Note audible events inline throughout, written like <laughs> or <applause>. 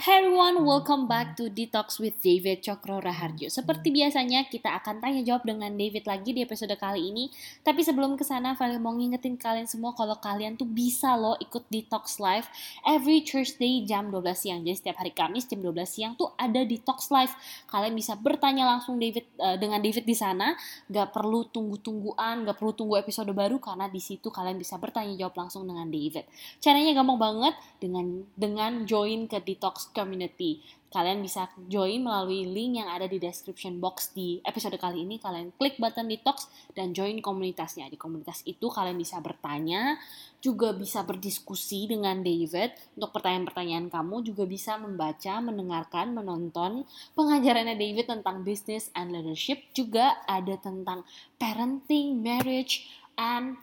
Hey everyone, welcome back to Detox with David Cokro Raharjo. Seperti biasanya, kita akan tanya jawab dengan David lagi di episode kali ini. Tapi sebelum ke sana, Vale mau ngingetin kalian semua kalau kalian tuh bisa loh ikut Detox Live every Thursday jam 12 siang. Jadi setiap hari Kamis jam 12 siang tuh ada Detox Live. Kalian bisa bertanya langsung David uh, dengan David di sana. Gak perlu tunggu-tungguan, gak perlu tunggu episode baru karena di situ kalian bisa bertanya jawab langsung dengan David. Caranya gampang banget dengan dengan join ke Detox community. Kalian bisa join melalui link yang ada di description box di episode kali ini. Kalian klik button detox dan join komunitasnya. Di komunitas itu kalian bisa bertanya, juga bisa berdiskusi dengan David. Untuk pertanyaan-pertanyaan kamu juga bisa membaca, mendengarkan, menonton pengajarannya David tentang business and leadership. Juga ada tentang parenting, marriage, and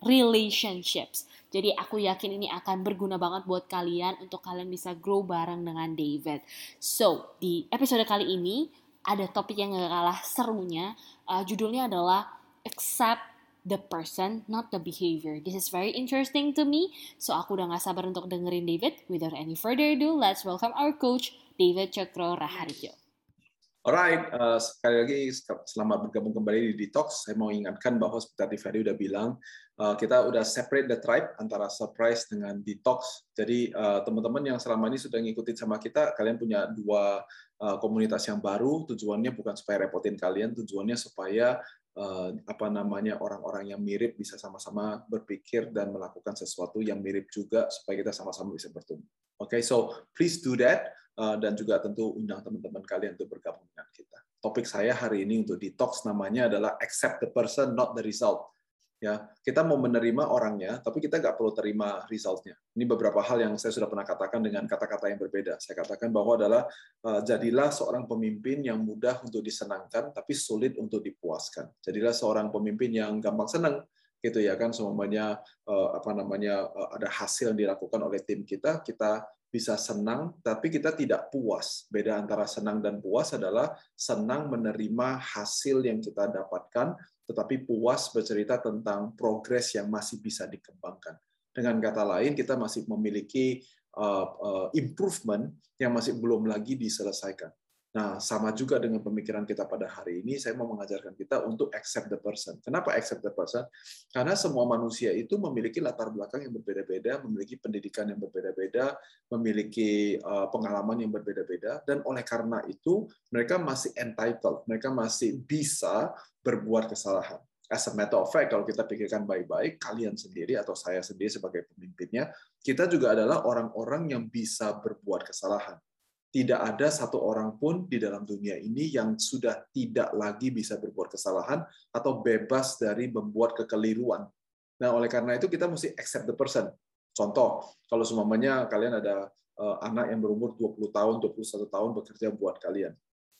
relationships. Jadi aku yakin ini akan berguna banget buat kalian untuk kalian bisa grow bareng dengan David. So, di episode kali ini ada topik yang gak kalah serunya. Uh, judulnya adalah Accept the person, not the behavior. This is very interesting to me. So aku udah gak sabar untuk dengerin David. Without any further ado, let's welcome our coach, David Cokro Raharjo. Alright, uh, sekali lagi selamat bergabung kembali di Detox. Saya mau ingatkan bahwa seperti tadi Ferry udah bilang, uh, kita udah separate the tribe antara surprise dengan detox. Jadi uh, teman-teman yang selama ini sudah ngikutin sama kita, kalian punya dua uh, komunitas yang baru. Tujuannya bukan supaya repotin kalian, tujuannya supaya uh, apa namanya orang-orang yang mirip bisa sama-sama berpikir dan melakukan sesuatu yang mirip juga supaya kita sama-sama bisa bertumbuh. Oke, okay, so please do that. Eh, dan juga tentu undang teman-teman kalian untuk bergabung dengan kita. Topik saya hari ini untuk detox namanya adalah accept the person, not the result. Ya, kita mau menerima orangnya, tapi kita nggak perlu terima resultnya. Ini beberapa hal yang saya sudah pernah katakan dengan kata-kata yang berbeda. Saya katakan bahwa adalah uh, jadilah seorang pemimpin yang mudah untuk disenangkan, tapi sulit untuk dipuaskan. Jadilah seorang pemimpin yang gampang senang, gitu ya kan semuanya uh, apa namanya uh, ada hasil yang dilakukan oleh tim kita, kita bisa senang, tapi kita tidak puas. Beda antara senang dan puas adalah senang menerima hasil yang kita dapatkan, tetapi puas bercerita tentang progres yang masih bisa dikembangkan. Dengan kata lain, kita masih memiliki uh, improvement yang masih belum lagi diselesaikan. Nah, sama juga dengan pemikiran kita pada hari ini, saya mau mengajarkan kita untuk accept the person. Kenapa accept the person? Karena semua manusia itu memiliki latar belakang yang berbeda-beda, memiliki pendidikan yang berbeda-beda, memiliki uh, pengalaman yang berbeda-beda, dan oleh karena itu mereka masih entitled, mereka masih bisa berbuat kesalahan. As a matter of fact, kalau kita pikirkan baik-baik, kalian sendiri atau saya sendiri sebagai pemimpinnya, kita juga adalah orang-orang yang bisa berbuat kesalahan tidak ada satu orang pun di dalam dunia ini yang sudah tidak lagi bisa berbuat kesalahan atau bebas dari membuat kekeliruan. Nah, oleh karena itu kita mesti accept the person. Contoh, kalau semuanya kalian ada uh, anak yang berumur 20 tahun, 21 tahun bekerja buat kalian.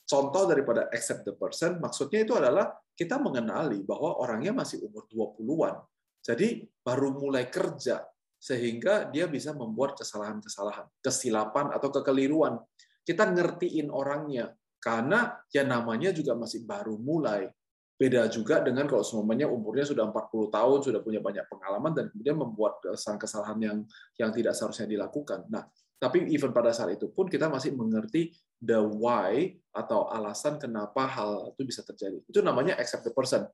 Contoh daripada accept the person, maksudnya itu adalah kita mengenali bahwa orangnya masih umur 20-an. Jadi baru mulai kerja, sehingga dia bisa membuat kesalahan-kesalahan, kesilapan atau kekeliruan kita ngertiin orangnya karena ya namanya juga masih baru mulai. Beda juga dengan kalau semuanya umurnya sudah 40 tahun, sudah punya banyak pengalaman dan kemudian membuat kesalahan-kesalahan yang yang tidak seharusnya dilakukan. Nah, tapi even pada saat itu pun kita masih mengerti the why atau alasan kenapa hal itu bisa terjadi. Itu namanya accept the person.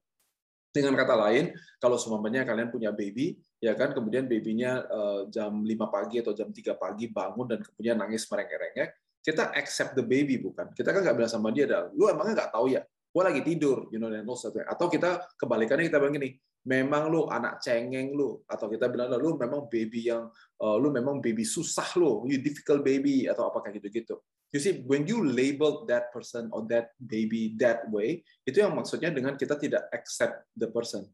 Dengan kata lain, kalau semuanya kalian punya baby, ya kan, kemudian babynya uh, jam 5 pagi atau jam 3 pagi bangun dan kemudian nangis merengek-rengek, kita accept the baby bukan? Kita kan nggak bilang sama dia lu emangnya nggak tahu ya? Gua lagi tidur you know dan atau kita kebalikannya kita bilang gini memang lu anak cengeng lu atau kita bilang lu memang baby yang uh, lu memang baby susah lu you difficult baby atau apakah gitu gitu you see when you label that person or that baby that way itu yang maksudnya dengan kita tidak accept the person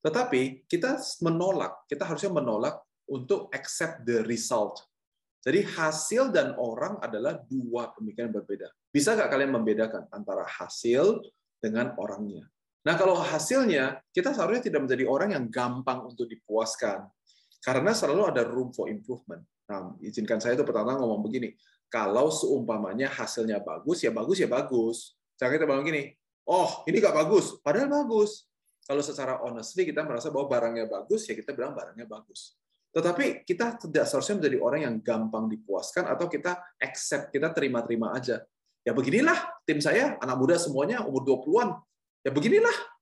tetapi kita menolak kita harusnya menolak untuk accept the result jadi hasil dan orang adalah dua pemikiran berbeda. Bisa nggak kalian membedakan antara hasil dengan orangnya? Nah, kalau hasilnya, kita seharusnya tidak menjadi orang yang gampang untuk dipuaskan. Karena selalu ada room for improvement. Nah, izinkan saya itu pertama ngomong begini. Kalau seumpamanya hasilnya bagus, ya bagus, ya bagus. Jangan kita bilang gini, oh ini nggak bagus, padahal bagus. Kalau secara honestly kita merasa bahwa barangnya bagus, ya kita bilang barangnya bagus. Tetapi kita tidak seharusnya menjadi orang yang gampang dipuaskan atau kita accept, kita terima-terima aja. Ya beginilah tim saya, anak muda semuanya umur 20-an. Ya beginilah.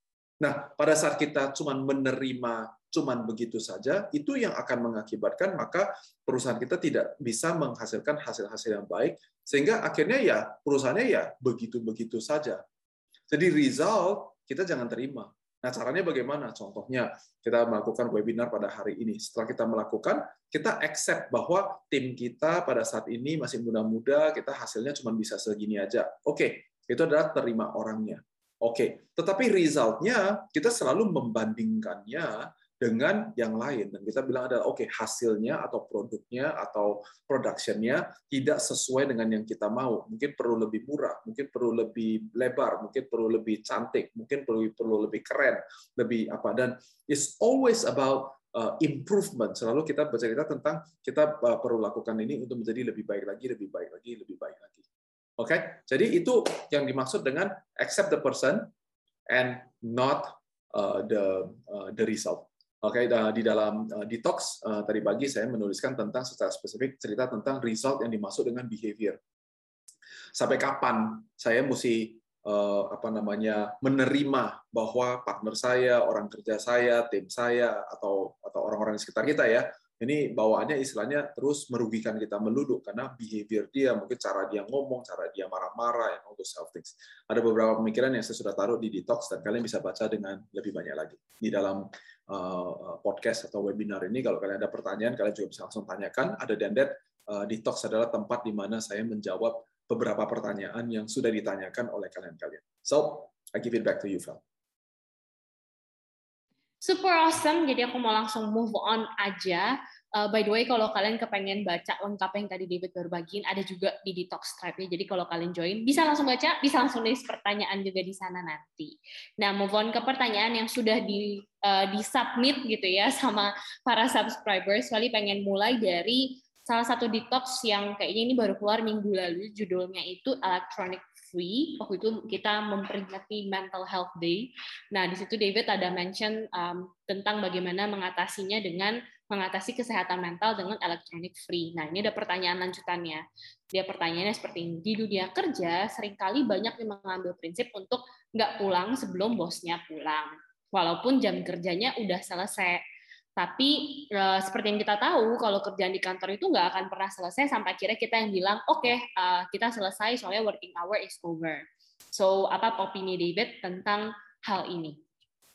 Nah, pada saat kita cuma menerima cuman begitu saja, itu yang akan mengakibatkan maka perusahaan kita tidak bisa menghasilkan hasil-hasil yang baik, sehingga akhirnya ya perusahaannya ya begitu-begitu saja. Jadi result kita jangan terima. Nah, caranya bagaimana? Contohnya, kita melakukan webinar pada hari ini. Setelah kita melakukan, kita accept bahwa tim kita pada saat ini masih muda-muda, kita hasilnya cuma bisa segini aja. Oke, itu adalah terima orangnya. Oke, tetapi resultnya kita selalu membandingkannya dengan yang lain. Dan kita bilang adalah oke okay, hasilnya atau produknya atau productionnya tidak sesuai dengan yang kita mau. Mungkin perlu lebih murah mungkin perlu lebih lebar mungkin perlu lebih cantik mungkin perlu perlu lebih keren lebih apa. Dan it's always about uh, improvement. Selalu kita bercerita tentang kita uh, perlu lakukan ini untuk menjadi lebih baik lagi lebih baik lagi lebih baik lagi oke okay? jadi itu yang dimaksud dengan accept the person and not uh, the uh, the result Oke, okay, di dalam uh, detox uh, tadi pagi saya menuliskan tentang secara spesifik cerita tentang result yang dimaksud dengan behavior. Sampai kapan saya mesti uh, apa namanya menerima bahwa partner saya, orang kerja saya, tim saya atau atau orang-orang di sekitar kita ya ini bawaannya istilahnya terus merugikan kita meluduk karena behavior dia mungkin cara dia ngomong cara dia marah-marah yang untuk self things ada beberapa pemikiran yang saya sudah taruh di detox dan kalian bisa baca dengan lebih banyak lagi di dalam uh, podcast atau webinar ini. Kalau kalian ada pertanyaan kalian juga bisa langsung tanyakan. Ada dandet uh, detox adalah tempat di mana saya menjawab beberapa pertanyaan yang sudah ditanyakan oleh kalian-kalian. So I give it back to you Phil super awesome. Jadi aku mau langsung move on aja. Uh, by the way, kalau kalian kepengen baca lengkap yang tadi David baru ada juga di Detox Tribe ya. Jadi kalau kalian join, bisa langsung baca, bisa langsung nulis pertanyaan juga di sana nanti. Nah, move on ke pertanyaan yang sudah di uh, di submit gitu ya <laughs> sama para subscribers. Kali pengen mulai dari salah satu detox yang kayaknya ini baru keluar minggu lalu, judulnya itu Electronic free. Waktu itu kita memperingati Mental Health Day. Nah, di situ David ada mention um, tentang bagaimana mengatasinya dengan mengatasi kesehatan mental dengan electronic free. Nah, ini ada pertanyaan lanjutannya. Dia pertanyaannya seperti ini. Di dunia kerja, sering kali banyak yang mengambil prinsip untuk nggak pulang sebelum bosnya pulang. Walaupun jam kerjanya udah selesai. Tapi uh, seperti yang kita tahu, kalau kerjaan di kantor itu nggak akan pernah selesai sampai akhirnya kita yang bilang, oke, okay, uh, eh, kita selesai soalnya working hour is over. So, apa opini David tentang hal ini?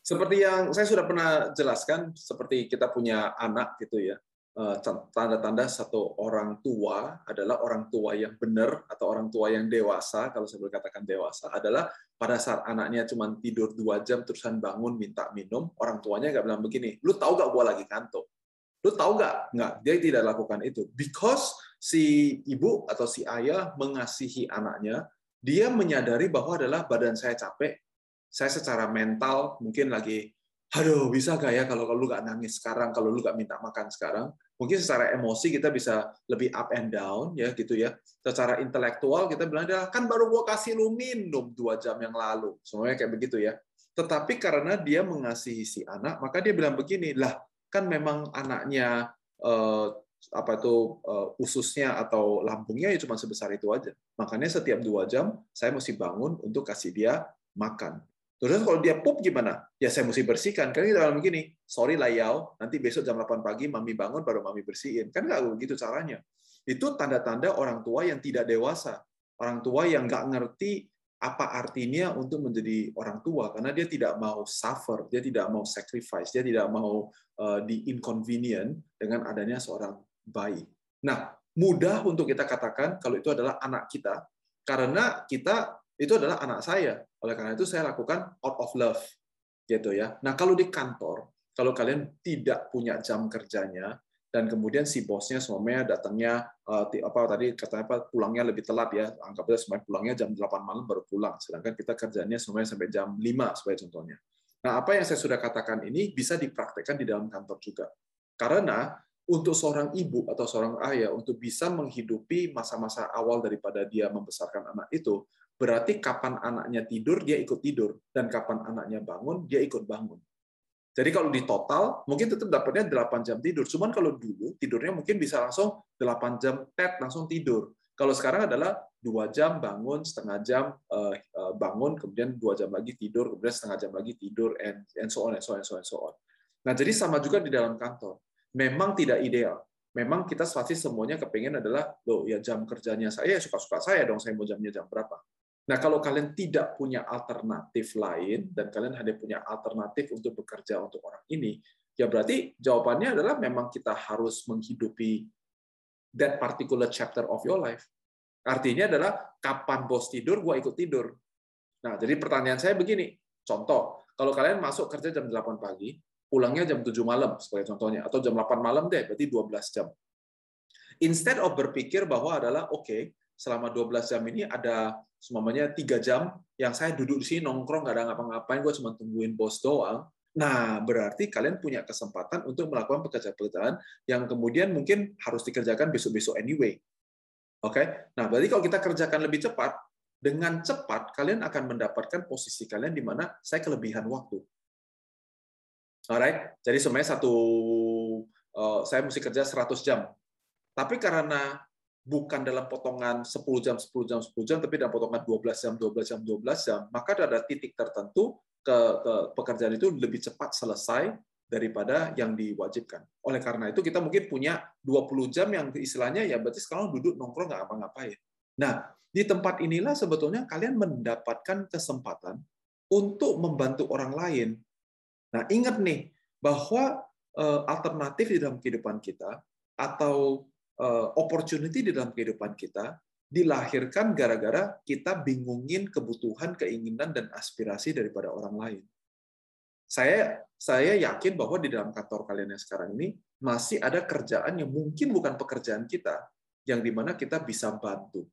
Seperti yang saya sudah pernah jelaskan, seperti kita punya anak gitu ya. Eh, tanda-tanda satu orang tua adalah orang tua yang benar atau orang tua yang dewasa, kalau saya boleh katakan dewasa, adalah pada saat anaknya cuma tidur dua jam terusan bangun minta minum, orang tuanya nggak bilang begini, lu tahu nggak gua lagi kantuk? Lu tahu nggak? Nggak, dia tidak lakukan itu. Because si ibu atau si ayah mengasihi anaknya, dia menyadari bahwa adalah badan saya capek, saya secara mental mungkin lagi aduh bisa gak ya kalau lu gak nangis sekarang, kalau lu gak minta makan sekarang, mungkin secara emosi kita bisa lebih up and down ya gitu ya. Secara intelektual kita bilang kan baru gua kasih lu minum dua jam yang lalu, semuanya kayak begitu ya. Tetapi karena dia mengasihi si anak, maka dia bilang begini lah, kan memang anaknya eh, apa itu uh, ususnya atau lambungnya ya cuma sebesar itu aja. Makanya setiap dua jam saya mesti bangun untuk kasih dia makan. Terus kalau dia pup gimana? Ya saya mesti bersihkan. Karena kita dalam begini, sorry lah Yao, nanti besok jam 8 pagi mami bangun baru mami bersihin. Kan nggak begitu caranya. Itu tanda-tanda orang tua yang tidak dewasa. Orang tua yang nggak ngerti apa artinya untuk menjadi orang tua karena dia tidak mau suffer, dia tidak mau sacrifice, dia tidak mau uh, di inconvenient dengan adanya seorang bayi. Nah, mudah untuk kita katakan kalau itu adalah anak kita karena kita itu adalah anak saya. Oleh karena itu saya lakukan out of love. Gitu ya. Nah, kalau di kantor, kalau kalian tidak punya jam kerjanya dan kemudian si bosnya semuanya datangnya uh, apa tadi katanya apa pulangnya lebih telat ya anggapnya semuanya pulangnya jam 8 malam baru pulang sedangkan kita kerjanya semuanya sampai jam 5 sebagai contohnya nah apa yang saya sudah katakan ini bisa dipraktekkan di dalam kantor juga karena untuk seorang ibu atau seorang ayah untuk bisa menghidupi masa-masa awal daripada dia membesarkan anak itu berarti kapan anaknya tidur dia ikut tidur dan kapan anaknya bangun dia ikut bangun. Jadi kalau di total mungkin tetap dapatnya 8 jam tidur. Cuman kalau dulu tidurnya mungkin bisa langsung 8 jam tet langsung tidur. Kalau sekarang adalah dua jam bangun, setengah jam uh, bangun, kemudian dua jam lagi tidur, kemudian setengah jam lagi tidur, and, and so on, and so on, and so on, and so on. Nah, jadi sama juga di dalam kantor. Memang tidak ideal. Memang kita pasti semuanya kepengen adalah, loh ya jam kerjanya saya, ya suka-suka saya dong, saya mau jamnya jam berapa. Nah, kalau kalian tidak punya alternatif lain dan kalian hanya punya alternatif untuk bekerja untuk orang ini, ya berarti jawabannya adalah memang kita harus menghidupi that particular chapter of your life. Artinya adalah kapan bos tidur, gua ikut tidur. Nah, jadi pertanyaan saya begini. Contoh, kalau kalian masuk kerja jam 8 pagi, pulangnya jam 7 malam sebagai contohnya atau jam 8 malam deh, berarti 12 jam. Instead of berpikir bahwa adalah oke, okay, selama 12 jam ini ada semuanya tiga jam yang saya duduk di sini nongkrong nggak ada ngapa-ngapain gue cuma tungguin bos doang. Nah berarti kalian punya kesempatan untuk melakukan pekerjaan-pekerjaan yang kemudian mungkin harus dikerjakan besok-besok anyway. Oke? Okay? nah berarti kalau kita kerjakan lebih cepat dengan cepat kalian akan mendapatkan posisi kalian di mana saya kelebihan waktu. Alright? Jadi sebenarnya satu uh, saya mesti kerja 100 jam. Tapi karena bukan dalam potongan 10 jam, 10 jam, 10 jam, tapi dalam potongan 12 jam, 12 jam, 12 jam, maka ada titik tertentu ke, ke pekerjaan itu lebih cepat selesai daripada yang diwajibkan. Oleh karena itu kita mungkin punya 20 jam yang istilahnya ya berarti sekarang duduk nongkrong nggak apa-ngapain. Nah, di tempat inilah sebetulnya kalian mendapatkan kesempatan untuk membantu orang lain. Nah, ingat nih bahwa eh, alternatif di dalam kehidupan kita atau opportunity di dalam kehidupan kita dilahirkan gara-gara kita bingungin kebutuhan, keinginan dan aspirasi daripada orang lain. Saya saya yakin bahwa di dalam kantor kalian yang sekarang ini masih ada kerjaan yang mungkin bukan pekerjaan kita, yang di mana kita bisa bantu.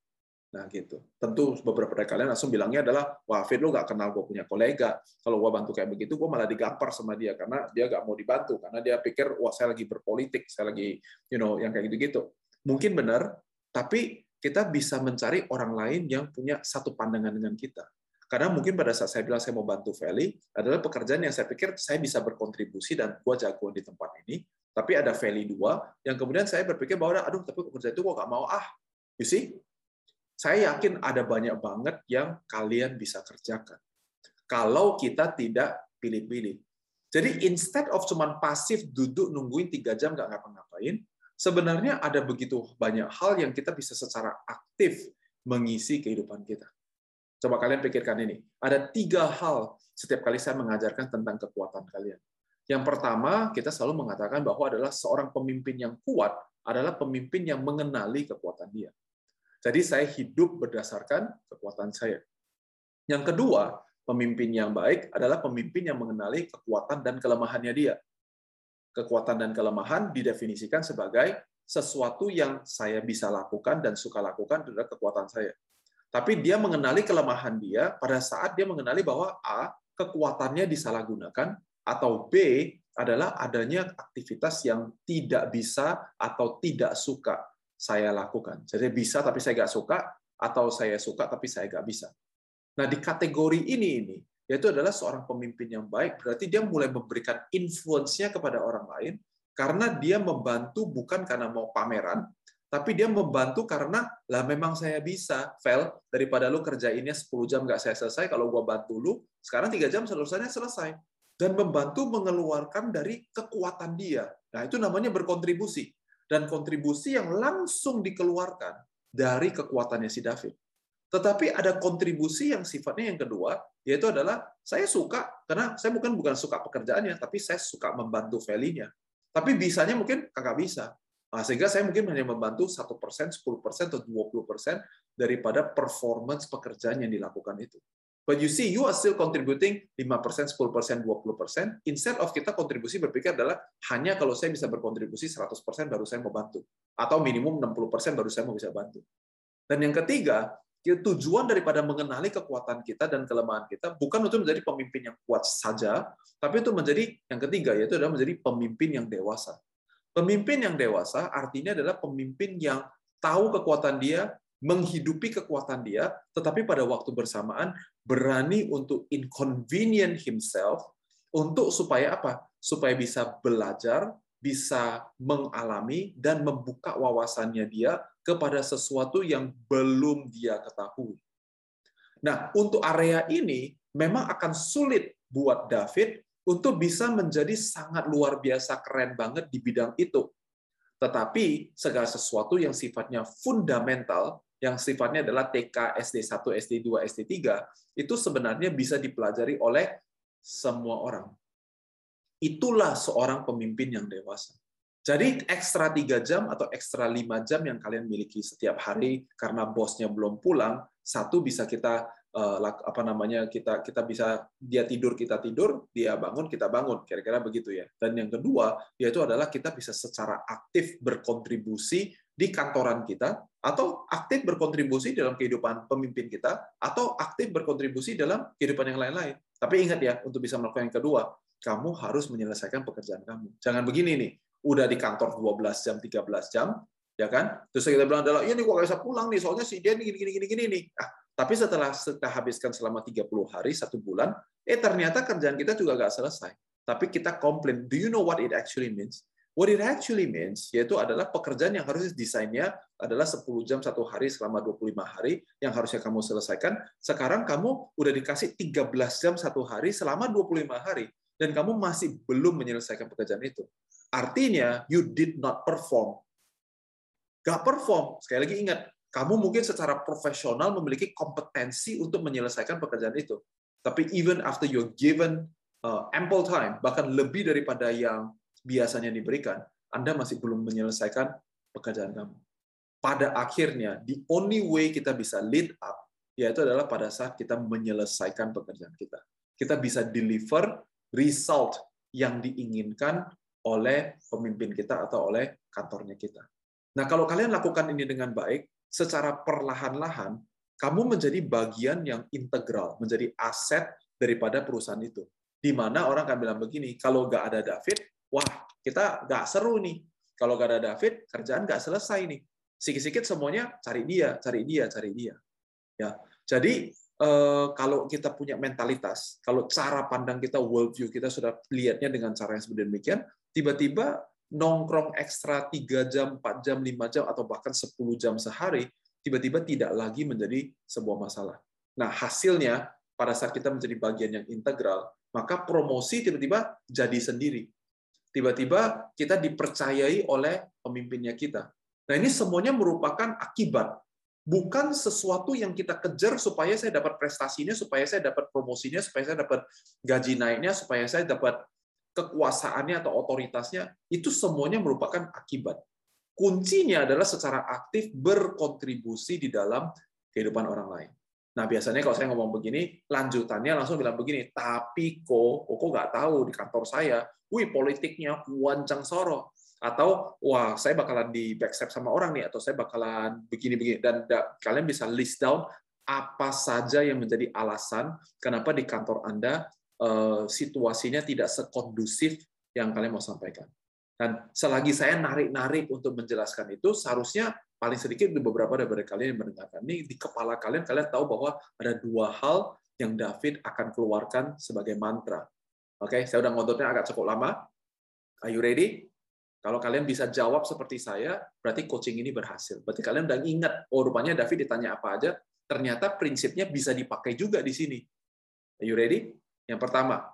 Nah gitu. Tentu beberapa dari kalian langsung bilangnya adalah, wah Fit lo nggak kenal gue punya kolega. Kalau gue bantu kayak begitu, gue malah digampar sama dia karena dia nggak mau dibantu karena dia pikir, wah saya lagi berpolitik, saya lagi, you know, yang kayak gitu-gitu. Mungkin benar, tapi kita bisa mencari orang lain yang punya satu pandangan dengan kita. Karena mungkin pada saat saya bilang saya mau bantu Feli, adalah pekerjaan yang saya pikir saya bisa berkontribusi dan gue jago di tempat ini, tapi ada Feli dua, yang kemudian saya berpikir bahwa, aduh, tapi pekerjaan itu gue gak mau, ah. You see? Saya yakin ada banyak banget yang kalian bisa kerjakan. Kalau kita tidak pilih-pilih. Jadi instead of cuman pasif duduk nungguin tiga jam nggak ngapa-ngapain, sebenarnya ada begitu banyak hal yang kita bisa secara aktif mengisi kehidupan kita. Coba kalian pikirkan ini. Ada tiga hal setiap kali saya mengajarkan tentang kekuatan kalian. Yang pertama, kita selalu mengatakan bahwa adalah seorang pemimpin yang kuat adalah pemimpin yang mengenali kekuatan dia. Jadi saya hidup berdasarkan kekuatan saya. Yang kedua, pemimpin yang baik adalah pemimpin yang mengenali kekuatan dan kelemahannya dia. Kekuatan dan kelemahan didefinisikan sebagai sesuatu yang saya bisa lakukan dan suka lakukan adalah kekuatan saya. Tapi dia mengenali kelemahan dia pada saat dia mengenali bahwa A, kekuatannya disalahgunakan, atau B, adalah adanya aktivitas yang tidak bisa atau tidak suka saya lakukan. Jadi bisa tapi saya nggak suka, atau saya suka tapi saya nggak bisa. Nah di kategori ini ini yaitu adalah seorang pemimpin yang baik berarti dia mulai memberikan influence-nya kepada orang lain karena dia membantu bukan karena mau pameran tapi dia membantu karena lah memang saya bisa Vel daripada lu kerjainnya 10 jam nggak saya selesai kalau gua bantu lu sekarang tiga jam selesainya selesai dan membantu mengeluarkan dari kekuatan dia nah itu namanya berkontribusi dan kontribusi yang langsung dikeluarkan dari kekuatannya si David. Tetapi ada kontribusi yang sifatnya yang kedua, yaitu adalah saya suka karena saya bukan bukan suka pekerjaannya, tapi saya suka membantu value-nya. Tapi bisanya mungkin kakak bisa. Nah, sehingga saya mungkin hanya membantu satu persen, 10 persen, atau 20 persen daripada performance pekerjaan yang dilakukan itu. But you see, you are still contributing 5%, 10%, 20%. Instead of kita kontribusi berpikir adalah hanya kalau saya bisa berkontribusi 100% baru saya mau bantu. Atau minimum 60% baru saya mau bisa bantu. Dan yang ketiga, tujuan daripada mengenali kekuatan kita dan kelemahan kita bukan untuk menjadi pemimpin yang kuat saja, tapi itu menjadi yang ketiga, yaitu adalah menjadi pemimpin yang dewasa. Pemimpin yang dewasa artinya adalah pemimpin yang tahu kekuatan dia, menghidupi kekuatan dia, tetapi pada waktu bersamaan berani untuk inconvenient himself untuk supaya apa? supaya bisa belajar, bisa mengalami, dan membuka wawasannya dia kepada sesuatu yang belum dia ketahui. Nah, untuk area ini memang akan sulit buat David untuk bisa menjadi sangat luar biasa keren banget di bidang itu. Tetapi segala sesuatu yang sifatnya fundamental, yang sifatnya adalah TK, SD1, SD2, SD3, itu sebenarnya bisa dipelajari oleh semua orang. Itulah seorang pemimpin yang dewasa. Jadi ekstra tiga jam atau ekstra lima jam yang kalian miliki setiap hari karena bosnya belum pulang, satu bisa kita eh, apa namanya kita kita bisa dia tidur kita tidur, dia bangun kita bangun, kira-kira begitu ya. Dan yang kedua yaitu adalah kita bisa secara aktif berkontribusi di kantoran kita atau aktif berkontribusi dalam kehidupan pemimpin kita atau aktif berkontribusi dalam kehidupan yang lain-lain. Tapi ingat ya, untuk bisa melakukan yang kedua, kamu harus menyelesaikan pekerjaan kamu. Jangan begini nih, udah di kantor 12 jam, 13 jam, ya kan? Terus kita bilang adalah, iya nih gua bisa pulang nih, soalnya si dia gini gini gini gini nih. Ah, tapi setelah kita habiskan selama 30 hari, satu bulan, eh ternyata kerjaan kita juga nggak selesai. Tapi kita komplain, do you know what it actually means? What it actually means, yaitu adalah pekerjaan yang harus desainnya adalah 10 jam satu hari selama 25 hari, yang harusnya kamu selesaikan. Sekarang kamu udah dikasih 13 jam satu hari selama 25 hari, dan kamu masih belum menyelesaikan pekerjaan itu. Artinya, you did not perform. Gak perform. Sekali lagi ingat, kamu mungkin secara profesional memiliki kompetensi untuk menyelesaikan pekerjaan itu. Tapi even after you're given uh, ample time, bahkan lebih daripada yang biasanya diberikan, Anda masih belum menyelesaikan pekerjaan kamu. Pada akhirnya, the only way kita bisa lead up, yaitu adalah pada saat kita menyelesaikan pekerjaan kita. Kita bisa deliver result yang diinginkan oleh pemimpin kita atau oleh kantornya kita. Nah, kalau kalian lakukan ini dengan baik, secara perlahan-lahan, kamu menjadi bagian yang integral, menjadi aset daripada perusahaan itu. Di mana orang akan bilang begini, kalau nggak ada David, wah, kita nggak seru nih. Kalau nggak ada David, kerjaan nggak selesai nih. Sikit-sikit semuanya cari dia, cari dia, cari dia. Ya, jadi eh, kalau kita punya mentalitas, kalau cara pandang kita, worldview kita sudah lihatnya dengan cara yang demikian, tiba-tiba nongkrong ekstra 3 jam, 4 jam, 5 jam, atau bahkan 10 jam sehari, tiba-tiba tidak lagi menjadi sebuah masalah. Nah, hasilnya pada saat kita menjadi bagian yang integral, maka promosi tiba-tiba jadi sendiri. Tiba-tiba kita dipercayai oleh pemimpinnya kita. Nah, ini semuanya merupakan akibat, bukan sesuatu yang kita kejar supaya saya dapat prestasinya, supaya saya dapat promosinya, supaya saya dapat gaji naiknya, supaya saya dapat kekuasaannya atau otoritasnya, itu semuanya merupakan akibat. Kuncinya adalah secara aktif berkontribusi di dalam kehidupan orang lain. Nah, biasanya kalau saya ngomong begini, lanjutannya langsung bilang begini, tapi kok, kok nggak tahu di kantor saya, wih politiknya wancang soro. Atau, wah saya bakalan di backstep sama orang nih, atau saya bakalan begini-begini. Dan kalian bisa list down apa saja yang menjadi alasan kenapa di kantor Anda Eh, situasinya tidak sekondusif yang kalian mau sampaikan. Dan selagi saya narik-narik untuk menjelaskan itu, seharusnya paling sedikit di beberapa dari kalian yang mendengarkan ini di kepala kalian kalian tahu bahwa ada dua hal yang David akan keluarkan sebagai mantra. Oke, saya udah ngototnya agak cukup lama. Are you ready? Kalau kalian bisa jawab seperti saya, berarti coaching ini berhasil. Berarti kalian udah ingat, oh rupanya David ditanya apa aja, ternyata prinsipnya bisa dipakai juga di sini. Are you ready? Yang pertama,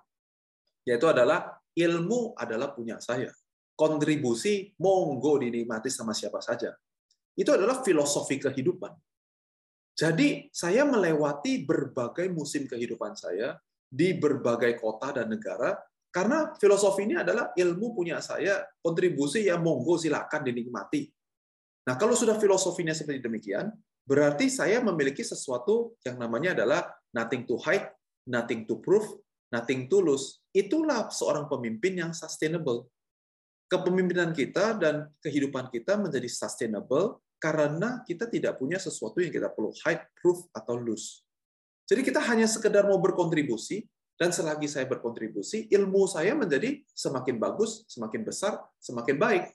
yaitu adalah ilmu adalah punya saya. Kontribusi monggo dinikmati sama siapa saja. Itu adalah filosofi kehidupan. Jadi saya melewati berbagai musim kehidupan saya di berbagai kota dan negara karena filosofi ini adalah ilmu punya saya, kontribusi ya monggo silakan dinikmati. Nah, kalau sudah filosofinya seperti demikian, berarti saya memiliki sesuatu yang namanya adalah nothing to hide, nothing to prove, nothing to lose. Itulah seorang pemimpin yang sustainable. Kepemimpinan kita dan kehidupan kita menjadi sustainable karena kita tidak punya sesuatu yang kita perlu hide, proof, atau lose. Jadi kita hanya sekedar mau berkontribusi, dan selagi saya berkontribusi, ilmu saya menjadi semakin bagus, semakin besar, semakin baik.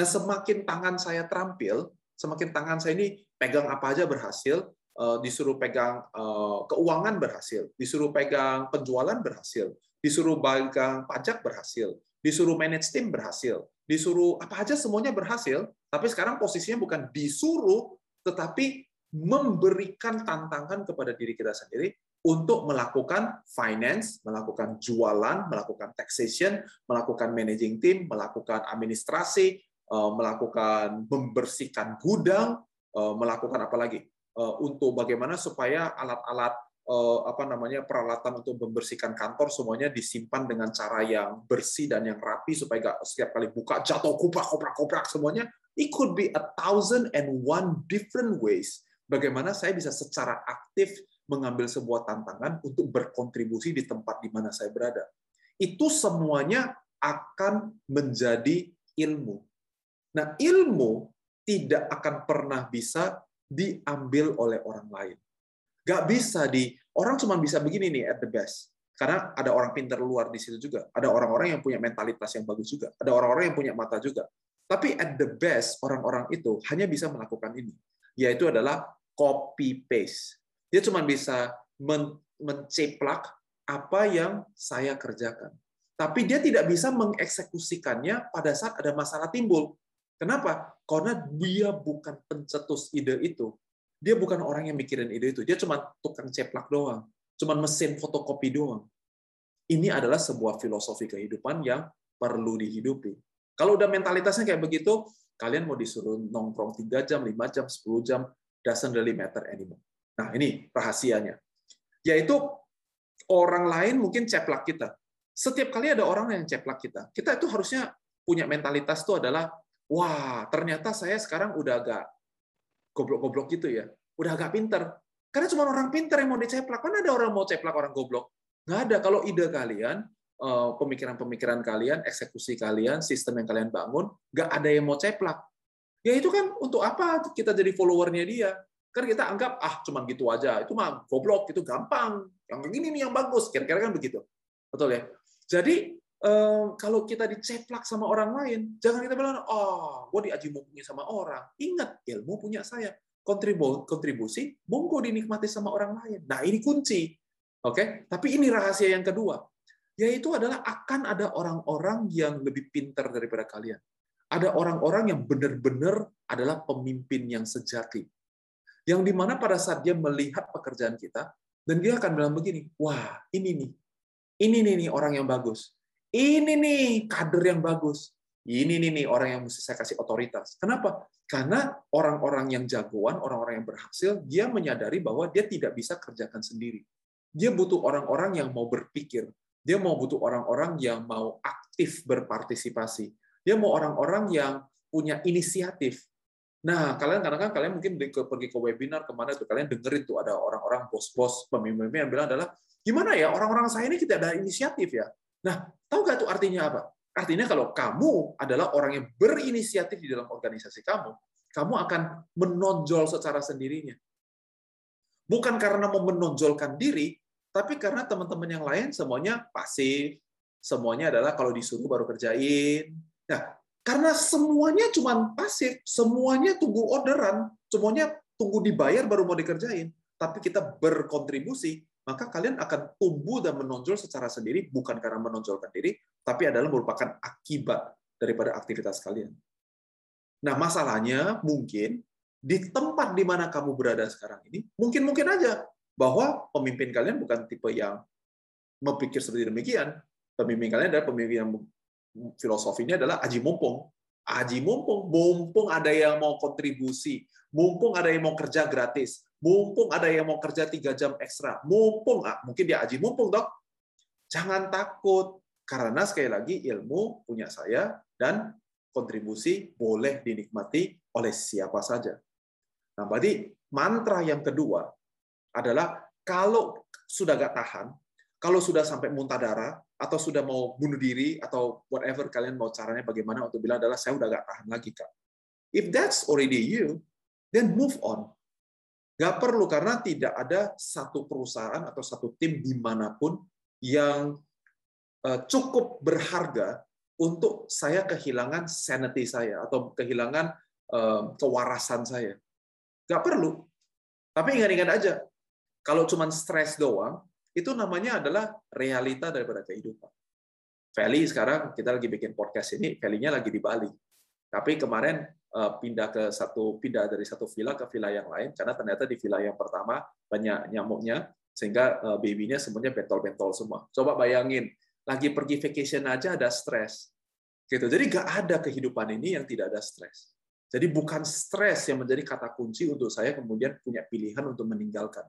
Nah, semakin tangan saya terampil, semakin tangan saya ini pegang apa aja berhasil, Eh, disuruh pegang eh, keuangan berhasil, disuruh pegang penjualan berhasil, disuruh pegang pajak berhasil, disuruh manage tim berhasil, disuruh apa aja semuanya berhasil, tapi sekarang posisinya bukan disuruh, tetapi memberikan tantangan kepada diri kita sendiri untuk melakukan finance, melakukan jualan, melakukan taxation, melakukan managing team, melakukan administrasi, eh, melakukan membersihkan gudang, eh, melakukan apa lagi? Eh, untuk bagaimana supaya alat-alat apa namanya peralatan untuk membersihkan kantor semuanya disimpan dengan cara yang bersih dan yang rapi supaya nggak setiap kali buka jatuh kuprak kuprak kuprak semuanya. It could be a thousand and one different ways bagaimana saya bisa secara aktif mengambil sebuah tantangan untuk berkontribusi di tempat di mana saya berada. Itu semuanya akan menjadi ilmu. Nah, ilmu tidak akan pernah bisa diambil oleh orang lain. Gak bisa di orang cuma bisa begini nih at the best. Karena ada orang pintar luar di situ juga. Ada orang-orang yang punya mentalitas yang bagus juga. Ada orang-orang yang punya mata juga. Tapi at the best, orang-orang itu hanya bisa melakukan ini. Yaitu adalah copy paste. Dia cuma bisa menceplak apa yang saya kerjakan. Tapi dia tidak bisa mengeksekusikannya pada saat ada masalah timbul. Kenapa? Karena dia bukan pencetus ide itu. Dia bukan orang yang mikirin ide itu. Dia cuma tukang ceplak doang. Cuma mesin fotokopi doang. Ini adalah sebuah filosofi kehidupan yang perlu dihidupi. Kalau udah mentalitasnya kayak begitu, kalian mau disuruh nongkrong 3 jam, 5 jam, 10 jam, doesn't really matter anymore. Nah, ini rahasianya. Yaitu orang lain mungkin ceplak kita. Setiap kali ada orang yang ceplak kita, kita itu harusnya punya mentalitas itu adalah, wah, ternyata saya sekarang udah agak goblok-goblok gitu ya. Udah agak pinter. Karena cuma orang pinter yang mau diceplak. Mana ada orang mau ceplak orang goblok? Nggak ada. Kalau ide kalian, eh, pemikiran-pemikiran kalian, eksekusi kalian, sistem yang kalian bangun, nggak ada yang mau ceplak. Ya itu kan untuk apa kita jadi followernya dia? Kan kita anggap ah cuman gitu aja, itu mah goblok, itu gampang. Yang begini nih yang bagus, kira-kira kan begitu. Betul ya? Jadi eh, kalau kita diceplak sama orang lain, jangan kita bilang, oh, gue diaji mumpungnya sama orang. Ingat, ilmu punya saya. Kontribu kontribusi, monggo dinikmati sama orang lain. Nah, ini kunci. Oke, tapi ini rahasia yang kedua, yaitu adalah akan ada orang-orang yang lebih pintar daripada kalian ada orang-orang yang benar-benar adalah pemimpin yang sejati. Yang di mana pada saat dia melihat pekerjaan kita, dan dia akan bilang begini, wah ini nih, ini nih, nih orang yang bagus. Ini nih kader yang bagus. Ini nih, nih orang yang mesti saya kasih otoritas. Kenapa? Karena orang-orang yang jagoan, orang-orang yang berhasil, dia menyadari bahwa dia tidak bisa kerjakan sendiri. Dia butuh orang-orang yang mau berpikir. Dia mau butuh orang-orang yang mau aktif berpartisipasi dia mau orang-orang yang punya inisiatif. Nah, kalian kadang-kadang kalian mungkin pergi ke webinar ke mana tuh kalian dengerin tuh ada orang-orang bos-bos pemimpin yang bilang adalah gimana ya orang-orang saya ini tidak ada inisiatif ya. Nah, tahu nggak tuh artinya apa? Artinya kalau kamu adalah orang yang berinisiatif di dalam organisasi kamu, kamu akan menonjol secara sendirinya. Bukan karena mau menonjolkan diri, tapi karena teman-teman yang lain semuanya pasif, semuanya adalah kalau disuruh baru kerjain, Nah, karena semuanya cuma pasif, semuanya tunggu orderan, semuanya tunggu dibayar baru mau dikerjain, tapi kita berkontribusi, maka kalian akan tumbuh dan menonjol secara sendiri, bukan karena menonjolkan diri, tapi adalah merupakan akibat daripada aktivitas kalian. Nah, masalahnya mungkin di tempat di mana kamu berada sekarang ini, mungkin-mungkin aja bahwa pemimpin kalian bukan tipe yang memikir seperti demikian. Pemimpin kalian adalah pemimpin yang filosofinya adalah aji mumpung. Aji mumpung, mumpung ada yang mau kontribusi, mumpung ada yang mau kerja gratis, mumpung ada yang mau kerja tiga jam ekstra, mumpung, ah, mungkin dia aji mumpung dok. Jangan takut, karena sekali lagi ilmu punya saya dan kontribusi boleh dinikmati oleh siapa saja. Nah, berarti mantra yang kedua adalah kalau sudah gak tahan, kalau sudah sampai muntah darah, atau sudah mau bunuh diri atau whatever kalian mau caranya bagaimana untuk bilang adalah saya udah gak tahan lagi kak. If that's already you, then move on. Gak perlu karena tidak ada satu perusahaan atau satu tim di mana pun yang eh, cukup berharga untuk saya kehilangan sanity saya atau kehilangan eh, kewarasan saya. Gak perlu. Tapi ingat-ingat aja, kalau cuma stres doang, itu namanya adalah realita daripada kehidupan. Feli sekarang kita lagi bikin podcast ini, Felinya lagi di Bali. Tapi kemarin pindah ke satu pindah dari satu villa ke villa yang lain karena ternyata di villa yang pertama banyak nyamuknya sehingga eh, babynya semuanya bentol-bentol semua. Coba bayangin, lagi pergi vacation aja ada stres. Gitu. Jadi nggak ada kehidupan ini yang tidak ada stres. Jadi bukan stres yang menjadi kata kunci untuk saya kemudian punya pilihan untuk meninggalkan.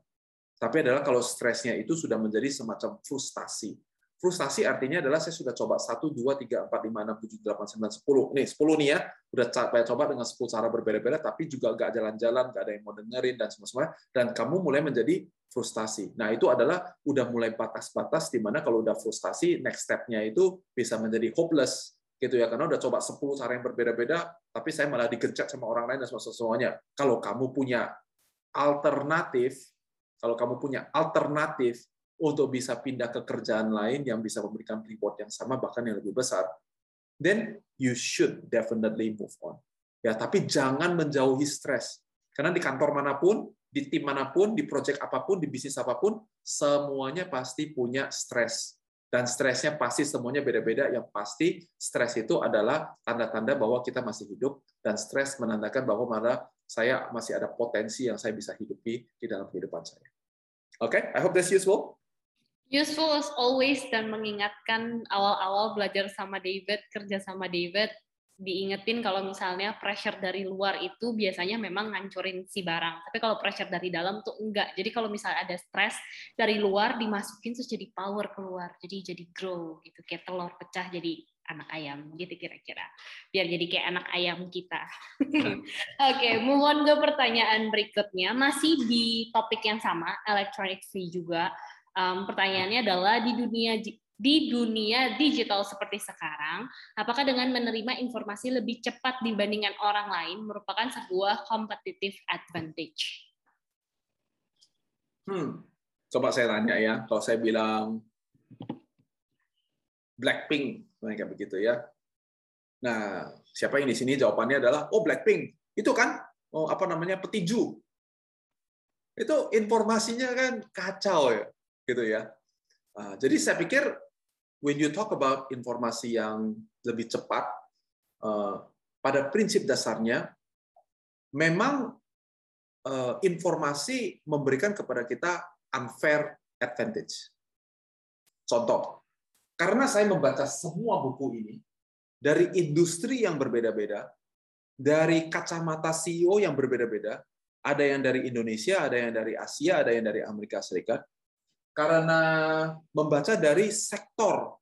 Tapi adalah kalau stresnya itu sudah menjadi semacam frustasi Frustasi artinya adalah saya sudah coba 1, 2, 3, 4, 5, 6, 7, 8, 9, 10. Nih, 10 nih ya. Udah saya coba dengan 10 cara berbeda-beda, tapi juga nggak jalan-jalan, nggak ada yang mau dengerin, dan semua-semua. Dan kamu mulai menjadi frustasi. Nah, itu adalah udah mulai batas-batas di mana kalau udah frustasi, next step-nya itu bisa menjadi hopeless gitu ya karena udah coba 10 cara yang berbeda-beda tapi saya malah digencet sama orang lain dan semua semuanya kalau kamu punya alternatif kalau kamu punya alternatif untuk bisa pindah ke kerjaan lain yang bisa memberikan reward yang sama bahkan yang lebih besar, then you should definitely move on. Ya, tapi jangan menjauhi stres. Karena di kantor mana pun, di tim mana pun, di project apa pun, di bisnis apa pun, semuanya pasti punya stres. Dan stresnya pasti semuanya beda-beda. Yang pasti stres itu adalah tanda-tanda bahwa kita masih hidup, dan stres menandakan bahwa malah saya masih ada potensi yang saya bisa hidupi di dalam kehidupan saya. Oke, okay? I hope that's useful. Useful as always dan mengingatkan awal-awal belajar sama David, kerja sama David, diingetin kalau misalnya pressure dari luar itu biasanya memang ngancurin si barang. Tapi kalau pressure dari dalam tuh enggak. Jadi kalau misalnya ada stres dari luar dimasukin terus jadi power keluar. Jadi jadi grow gitu. Kayak telur pecah jadi anak ayam gitu kira-kira. Biar jadi kayak anak ayam kita. <laughs> Oke, okay, move on ke pertanyaan berikutnya. Masih di topik yang sama, electronic fee juga um, pertanyaannya adalah di dunia di dunia digital seperti sekarang, apakah dengan menerima informasi lebih cepat dibandingkan orang lain merupakan sebuah competitive advantage? Hmm, coba saya tanya ya. Kalau saya bilang Blackpink, kayak begitu ya. Nah, siapa yang di sini jawabannya adalah oh Blackpink. Itu kan oh apa namanya petiju. Itu informasinya kan kacau ya gitu ya. Ah, jadi saya pikir when you talk about informasi yang lebih cepat, ah, pada prinsip dasarnya memang ah, informasi memberikan kepada kita unfair advantage. Contoh, karena saya membaca semua buku ini dari industri yang berbeda-beda, dari kacamata CEO yang berbeda-beda, ada yang dari Indonesia, ada yang dari Asia, ada yang dari Amerika Serikat, karena membaca dari sektor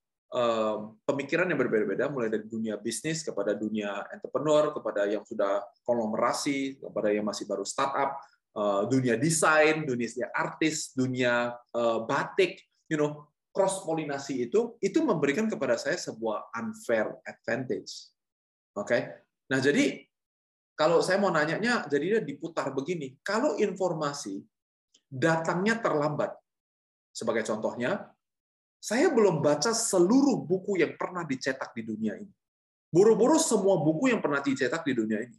pemikiran yang berbeda-beda, mulai dari dunia bisnis kepada dunia entrepreneur, kepada yang sudah konglomerasi, kepada yang masih baru startup, eh, dunia desain, dunia artis, dunia eh, batik, you know, cross polinasi itu itu memberikan kepada saya sebuah unfair advantage. Oke. Okay? Nah, jadi kalau saya mau nanyanya, jadi dia diputar begini. Kalau informasi datangnya terlambat, sebagai contohnya, saya belum baca seluruh buku yang pernah dicetak di dunia ini. Buru-buru semua buku yang pernah dicetak di dunia ini.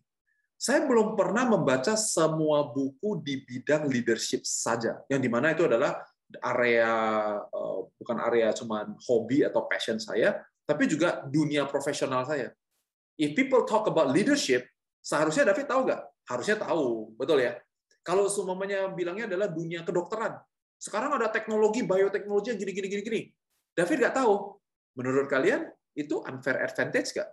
Saya belum pernah membaca semua buku di bidang leadership saja, yang di mana itu adalah area eh, bukan area cuman hobi atau passion saya, tapi juga dunia profesional saya. If people talk about leadership, seharusnya David tahu nggak? Harusnya tahu, betul ya. Kalau semuanya bilangnya adalah dunia kedokteran, sekarang ada teknologi, bioteknologi yang gini-gini gini-gini. David nggak tahu. Menurut kalian itu unfair advantage nggak?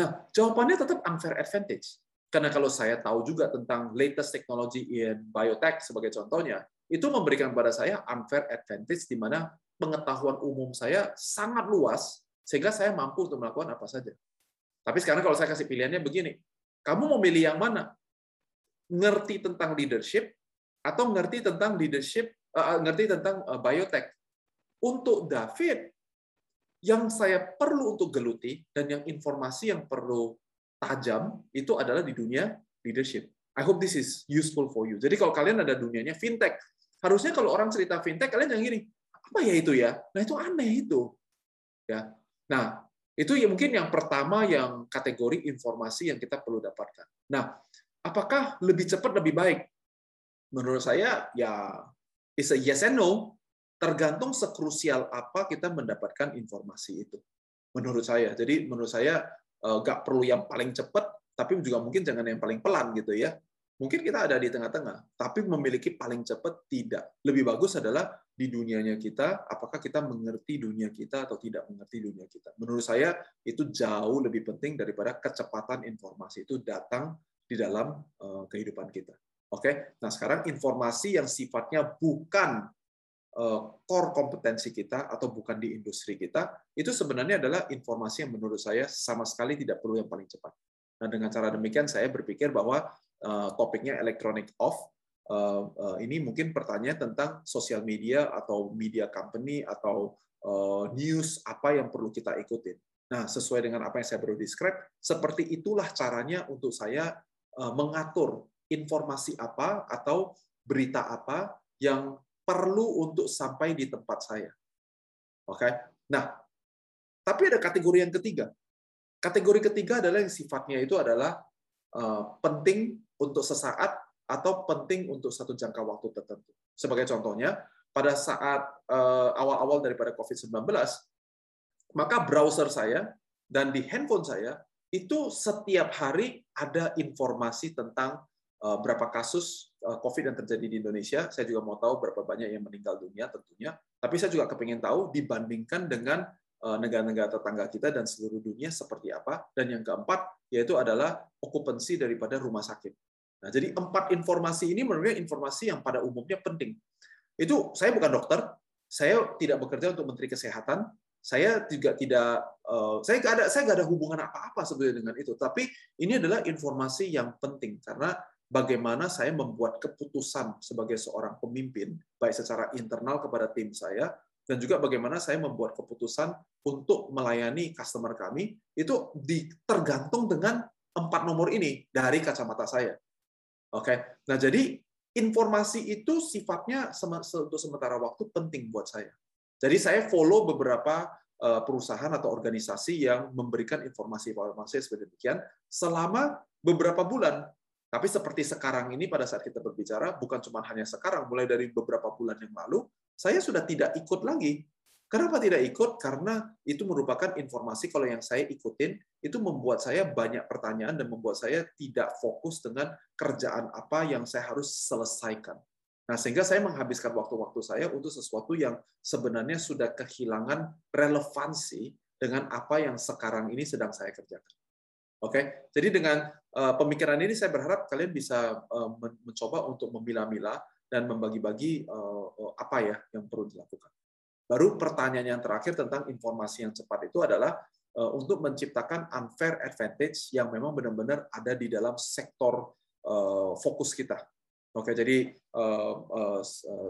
Nah, jawabannya tetap unfair advantage. Karena kalau saya tahu juga tentang latest technology in biotech sebagai contohnya, itu memberikan pada saya unfair advantage di mana pengetahuan umum saya sangat luas sehingga saya mampu untuk melakukan apa saja. Tapi sekarang kalau saya kasih pilihannya begini, kamu mau milih yang mana? Ngerti tentang leadership atau ngerti tentang leadership ngerti tentang uh, biotech. Untuk David, yang saya perlu untuk geluti dan yang informasi yang perlu tajam itu adalah di dunia leadership. I hope this is useful for you. Jadi kalau kalian ada dunianya fintech, harusnya kalau orang cerita fintech kalian yang gini, apa ya itu ya? Nah itu aneh itu. Ya. Nah itu ya mungkin yang pertama yang kategori informasi yang kita perlu dapatkan. Nah apakah lebih cepat lebih baik? Menurut saya ya is yes and no, tergantung sekrusial apa kita mendapatkan informasi itu. menurut saya. Jadi menurut saya nggak perlu yang paling cepat, tapi juga mungkin jangan yang paling pelan gitu ya. Mungkin kita ada di tengah-tengah, tapi memiliki paling cepat tidak. Lebih bagus adalah di dunianya kita, apakah kita mengerti dunia kita atau tidak mengerti dunia kita. Menurut saya itu jauh lebih penting daripada kecepatan informasi itu datang di dalam uh, kehidupan kita. Oke, nah sekarang informasi yang sifatnya bukan uh, core kompetensi kita atau bukan di industri kita, itu sebenarnya adalah informasi yang menurut saya sama sekali tidak perlu yang paling cepat. Nah, dengan cara demikian saya berpikir bahwa uh, topiknya electronic off uh, ini mungkin pertanyaan tentang sosial media atau media company atau news apa yang perlu kita ikutin. Nah, sesuai dengan apa yang saya baru describe, seperti itulah caranya untuk saya mengatur informasi apa atau berita apa yang perlu untuk sampai di tempat saya. Oke. Okay? Nah, tapi ada kategori yang ketiga. Kategori ketiga adalah yang sifatnya itu adalah uh, penting untuk sesaat atau penting untuk satu jangka waktu tertentu. Sebagai contohnya, pada saat uh, awal-awal daripada COVID-19, maka browser saya dan di handphone saya itu setiap hari ada informasi tentang berapa kasus uh, COVID yang terjadi di Indonesia. Saya juga mau tahu berapa banyak yang meninggal dunia tentunya. Tapi saya juga kepingin tahu dibandingkan dengan Eh, negara-negara tetangga kita dan seluruh dunia seperti apa. Dan yang keempat yaitu adalah okupansi daripada rumah sakit. Nah, jadi empat informasi ini menurutnya informasi yang pada umumnya penting. Itu saya bukan dokter, saya tidak bekerja untuk Menteri Kesehatan, saya juga tidak, saya nggak ada, saya nggak ada hubungan apa-apa sebenarnya dengan itu. Tapi ini adalah informasi yang penting karena bagaimana saya membuat keputusan sebagai seorang pemimpin, baik secara internal kepada tim saya dan juga bagaimana saya membuat keputusan untuk melayani customer kami itu tergantung dengan empat nomor ini dari kacamata saya. Oke, nah jadi informasi itu sifatnya untuk sementara waktu penting buat saya. Jadi saya follow beberapa eh, perusahaan atau organisasi yang memberikan informasi-informasi seperti demikian selama beberapa bulan. Tapi seperti sekarang ini pada saat kita berbicara, bukan cuma hanya sekarang, mulai dari beberapa bulan yang lalu, saya sudah tidak ikut lagi. Kenapa tidak ikut? Karena itu merupakan informasi kalau yang saya ikutin itu membuat saya banyak pertanyaan dan membuat saya tidak fokus dengan kerjaan apa yang saya harus selesaikan. Nah, sehingga saya menghabiskan waktu-waktu saya untuk sesuatu yang sebenarnya sudah kehilangan relevansi dengan apa yang sekarang ini sedang saya kerjakan. Oke, jadi dengan uh, pemikiran ini saya berharap kalian bisa uh, mencoba untuk memilah-milah dan membagi-bagi uh, apa ya yang perlu dilakukan. Baru pertanyaan yang terakhir tentang informasi yang cepat itu adalah uh, untuk menciptakan unfair advantage yang memang benar-benar ada di dalam sektor uh, fokus kita. Oke, jadi uh, uh,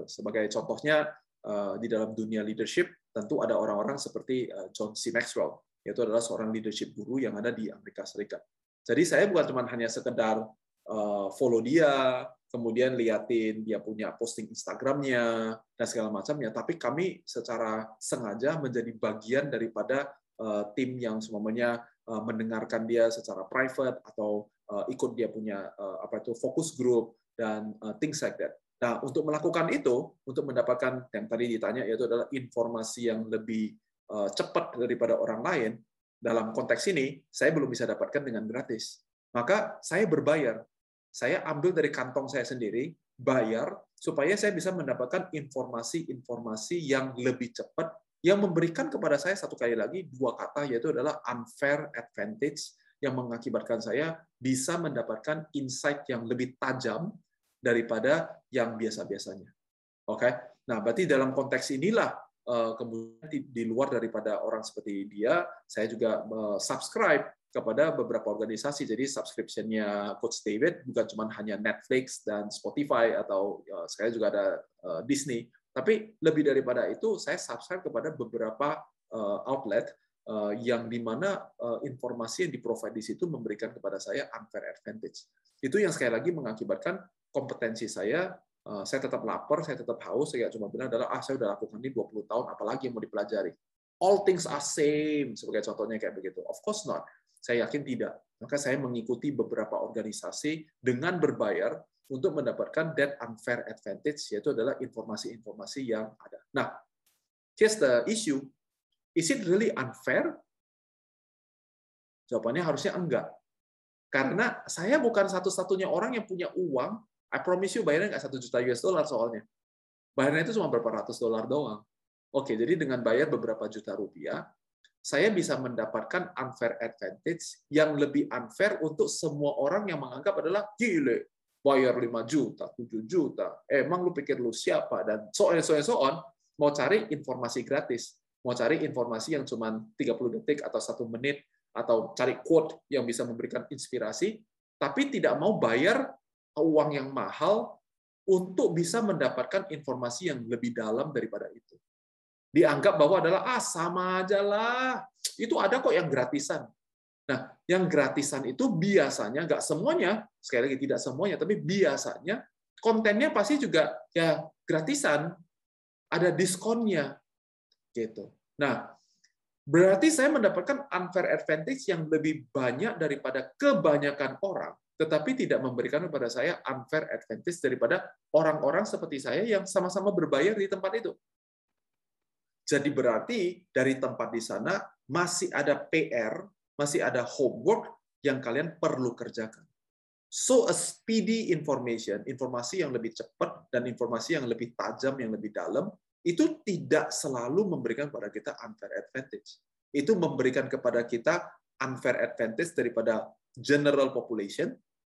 sebagai contohnya uh, di dalam dunia leadership tentu ada orang-orang seperti John C. Maxwell, yaitu adalah seorang leadership guru yang ada di Amerika Serikat. Jadi saya bukan cuma hanya sekedar uh, follow dia, kemudian liatin dia punya posting Instagramnya dan segala macamnya. Tapi kami secara sengaja menjadi bagian daripada uh, tim yang semuanya uh, mendengarkan dia secara private atau ikut dia punya apa itu focus group dan things like that. Nah, untuk melakukan itu, untuk mendapatkan yang tadi ditanya yaitu adalah informasi yang lebih cepat daripada orang lain, dalam konteks ini saya belum bisa dapatkan dengan gratis. Maka saya berbayar saya ambil dari kantong saya sendiri, bayar, supaya saya bisa mendapatkan informasi-informasi yang lebih cepat, yang memberikan kepada saya satu kali lagi dua kata, yaitu adalah unfair advantage, yang mengakibatkan saya bisa mendapatkan insight yang lebih tajam daripada yang biasa-biasanya. Oke, nah berarti dalam konteks inilah eh, kemudian di luar daripada orang seperti dia, saya juga eh, subscribe kepada beberapa organisasi. Jadi subscription-nya Coach David bukan cuma hanya Netflix dan Spotify atau uh, saya juga ada Disney, tapi lebih daripada itu saya subscribe kepada beberapa outlet yang di mana informasi yang diprovide di situ memberikan kepada saya unfair advantage. Itu yang sekali lagi mengakibatkan kompetensi saya saya tetap lapar, saya tetap haus, saya cuma bilang adalah ah saya sudah lakukan ini 20 tahun, apalagi yang mau dipelajari. All things are same sebagai contohnya kayak begitu. Of course not saya yakin tidak. Maka saya mengikuti beberapa organisasi dengan berbayar untuk mendapatkan that unfair advantage, yaitu adalah informasi-informasi yang ada. Nah, here's the issue. Is it really unfair? Jawabannya harusnya enggak. Karena saya bukan satu-satunya orang yang punya uang. I promise you bayarnya nggak satu juta US dollar soalnya. Bayarnya itu cuma berapa ratus dolar doang. Oke, jadi dengan bayar beberapa juta rupiah, saya bisa mendapatkan unfair advantage yang lebih unfair untuk semua orang yang menganggap adalah gile, bayar 5 juta, 7 juta, emang lu pikir lu siapa, dan so on, so on, so on, mau cari informasi gratis, mau cari informasi yang cuma 30 detik atau satu menit, atau cari quote yang bisa memberikan inspirasi, tapi tidak mau bayar uang yang mahal untuk bisa mendapatkan informasi yang lebih dalam daripada itu. Dianggap bahwa adalah ah sama aja lah, itu ada kok yang gratisan. Nah, yang gratisan itu biasanya nggak semuanya, sekali lagi tidak semuanya, tapi biasanya kontennya pasti juga ya gratisan, ada diskonnya, gitu. Nah, Berarti saya mendapatkan unfair advantage yang lebih banyak daripada kebanyakan orang, tetapi tidak memberikan kepada saya unfair advantage daripada orang-orang seperti saya yang sama-sama berbayar di tempat itu. Jadi berarti dari tempat di sana masih ada PR, masih ada homework yang kalian perlu kerjakan. So a speedy information, informasi yang lebih cepat dan informasi yang lebih tajam, yang lebih dalam, itu tidak selalu memberikan kepada kita unfair advantage. Itu memberikan kepada kita unfair advantage daripada general population,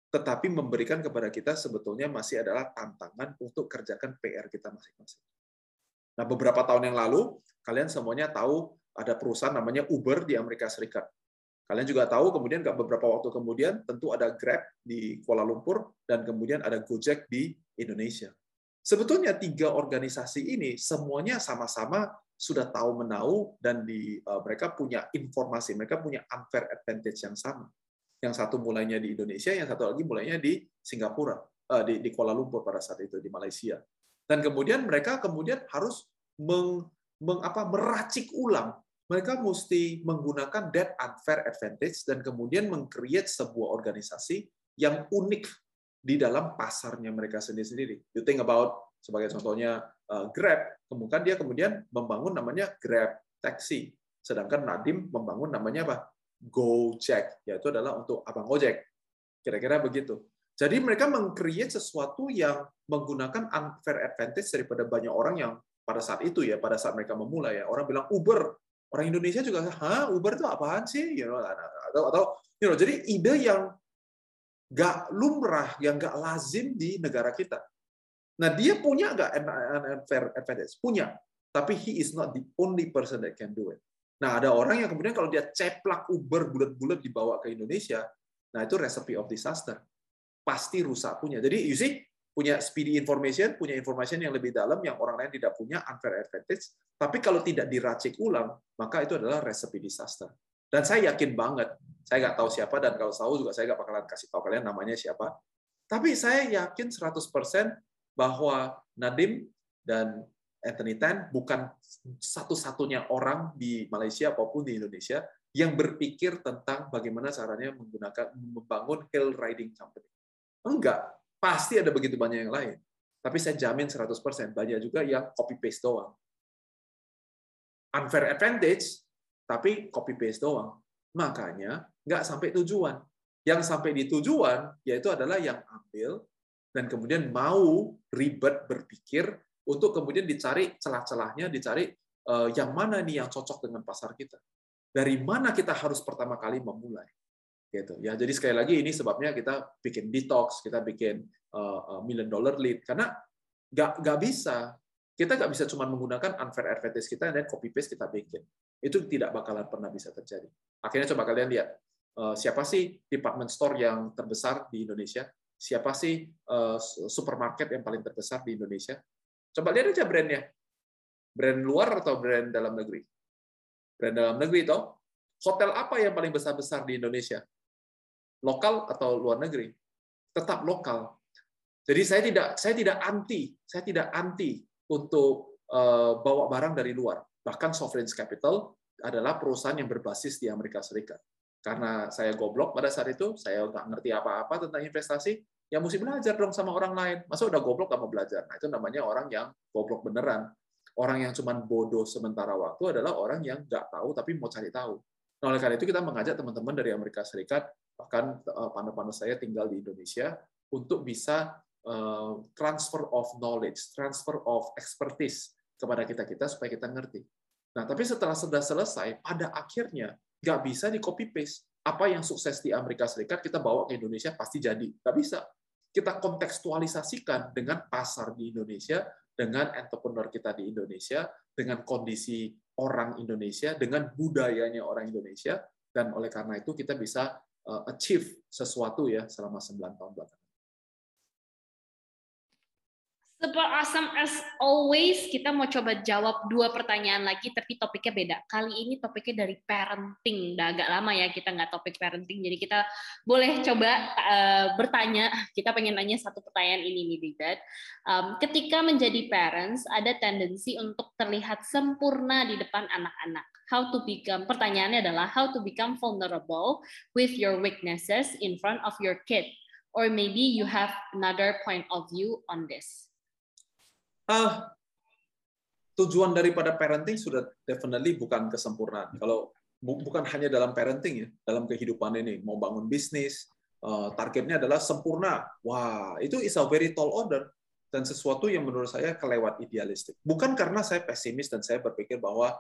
tetapi memberikan kepada kita sebetulnya masih adalah tantangan untuk kerjakan PR kita masing-masing. Nah, beberapa tahun yang lalu, kalian semuanya tahu ada perusahaan namanya Uber di Amerika Serikat. Kalian juga tahu, kemudian beberapa waktu kemudian, tentu ada Grab di Kuala Lumpur, dan kemudian ada Gojek di Indonesia. Sebetulnya tiga organisasi ini semuanya sama-sama sudah tahu menau dan di uh, mereka punya informasi, mereka punya unfair advantage yang sama. Yang satu mulainya di Indonesia, yang satu lagi mulainya di Singapura, uh, di, Kuala Lumpur pada saat itu di Malaysia. Dan kemudian mereka kemudian harus meng, meng, apa, meracik ulang. Mereka mesti menggunakan that unfair advantage dan kemudian mengcreate sebuah organisasi yang unik di dalam pasarnya mereka sendiri-sendiri. You think about sebagai contohnya uh, Grab, kemudian dia kemudian membangun namanya Grab Taxi. Sedangkan Nadim membangun namanya apa? Gojek, yaitu adalah untuk abang ojek. Kira-kira begitu. Jadi mereka mengcreate sesuatu yang menggunakan unfair advantage daripada banyak orang yang pada saat itu ya, pada saat mereka memulai ya, orang bilang Uber, orang Indonesia juga, hah Uber itu apaan sih? You know, atau, atau you know, jadi ide yang nggak lumrah, yang nggak lazim di negara kita. Nah, dia punya nggak unfair advantage? Punya. Tapi he is not the only person that can do it. Nah, ada orang yang kemudian kalau dia ceplak Uber bulat-bulat dibawa ke Indonesia, nah itu recipe of disaster. Pasti rusak punya. Jadi, you see, punya speedy information, punya information yang lebih dalam yang orang lain tidak punya unfair advantage. Tapi kalau tidak diracik ulang, maka itu adalah recipe disaster. Dan saya yakin banget, saya nggak tahu siapa, dan kalau tahu juga saya nggak bakalan kasih tahu kalian namanya siapa. Tapi saya yakin 100% bahwa Nadim dan Anthony Tan bukan satu-satunya orang di Malaysia maupun di Indonesia yang berpikir tentang bagaimana caranya menggunakan membangun hill riding company. Enggak, pasti ada begitu banyak yang lain. Tapi saya jamin 100% banyak juga yang copy paste doang. Unfair advantage tapi copy paste doang. Makanya nggak sampai tujuan. Yang sampai di tujuan yaitu adalah yang ambil dan kemudian mau ribet berpikir untuk kemudian dicari celah-celahnya, dicari uh, yang mana nih yang cocok dengan pasar kita. Dari mana kita harus pertama kali memulai. Gitu. Ya, jadi sekali lagi ini sebabnya kita bikin detox, kita bikin uh, million dollar lead karena nggak nggak bisa kita nggak bisa cuma menggunakan unfair advantage kita dan copy paste kita bikin. Itu tidak bakalan pernah bisa terjadi. Akhirnya coba kalian lihat, eh, siapa sih department store yang terbesar di Indonesia? Siapa sih eh, supermarket yang paling terbesar di Indonesia? Coba lihat aja brandnya. Brand luar atau brand dalam negeri? Brand dalam negeri toh. Hotel apa yang paling besar-besar di Indonesia? Lokal atau luar negeri? Tetap lokal. Jadi saya tidak saya tidak anti, saya tidak anti untuk eh, bawa barang dari luar. Bahkan Sovereign Capital adalah perusahaan yang berbasis di Amerika Serikat. Karena saya goblok pada saat itu, saya nggak ngerti apa-apa tentang investasi, ya mesti belajar dong sama orang lain. Masa udah goblok mau belajar? Nah, itu namanya orang yang goblok beneran. Orang yang cuma bodoh sementara waktu adalah orang yang nggak tahu tapi mau cari tahu. Nah, oleh karena itu kita mengajak teman-teman dari Amerika Serikat, bahkan partner-partner saya tinggal di Indonesia, untuk bisa transfer of knowledge, transfer of expertise kepada kita-kita supaya kita ngerti. Nah, tapi setelah sudah selesai, pada akhirnya nggak bisa di copy paste. Apa yang sukses di Amerika Serikat kita bawa ke Indonesia pasti jadi. Nggak bisa. Kita kontekstualisasikan dengan pasar di Indonesia, dengan entrepreneur kita di Indonesia, dengan kondisi orang Indonesia, dengan budayanya orang Indonesia, dan oleh karena itu kita bisa uh, achieve sesuatu ya selama 9 tahun belakangan. Super awesome as always. Kita mau coba jawab dua pertanyaan lagi, tapi topiknya beda. Kali ini topiknya dari parenting. Udah agak lama ya kita nggak topik parenting, jadi kita boleh coba uh, bertanya. Kita pengen nanya satu pertanyaan ini nih, Dad. Um, ketika menjadi parents, ada tendensi untuk terlihat sempurna di depan anak-anak. How to become? Pertanyaannya adalah how to become vulnerable with your weaknesses in front of your kid, or maybe you have another point of view on this. Ah, tujuan daripada parenting sudah definitely bukan kesempurnaan. Kalau bu, bukan hanya dalam parenting ya, dalam kehidupan ini mau bangun bisnis, uh, targetnya adalah sempurna. Wah, itu is a very tall order dan sesuatu yang menurut saya kelewat idealistik. Bukan karena saya pesimis dan saya berpikir bahwa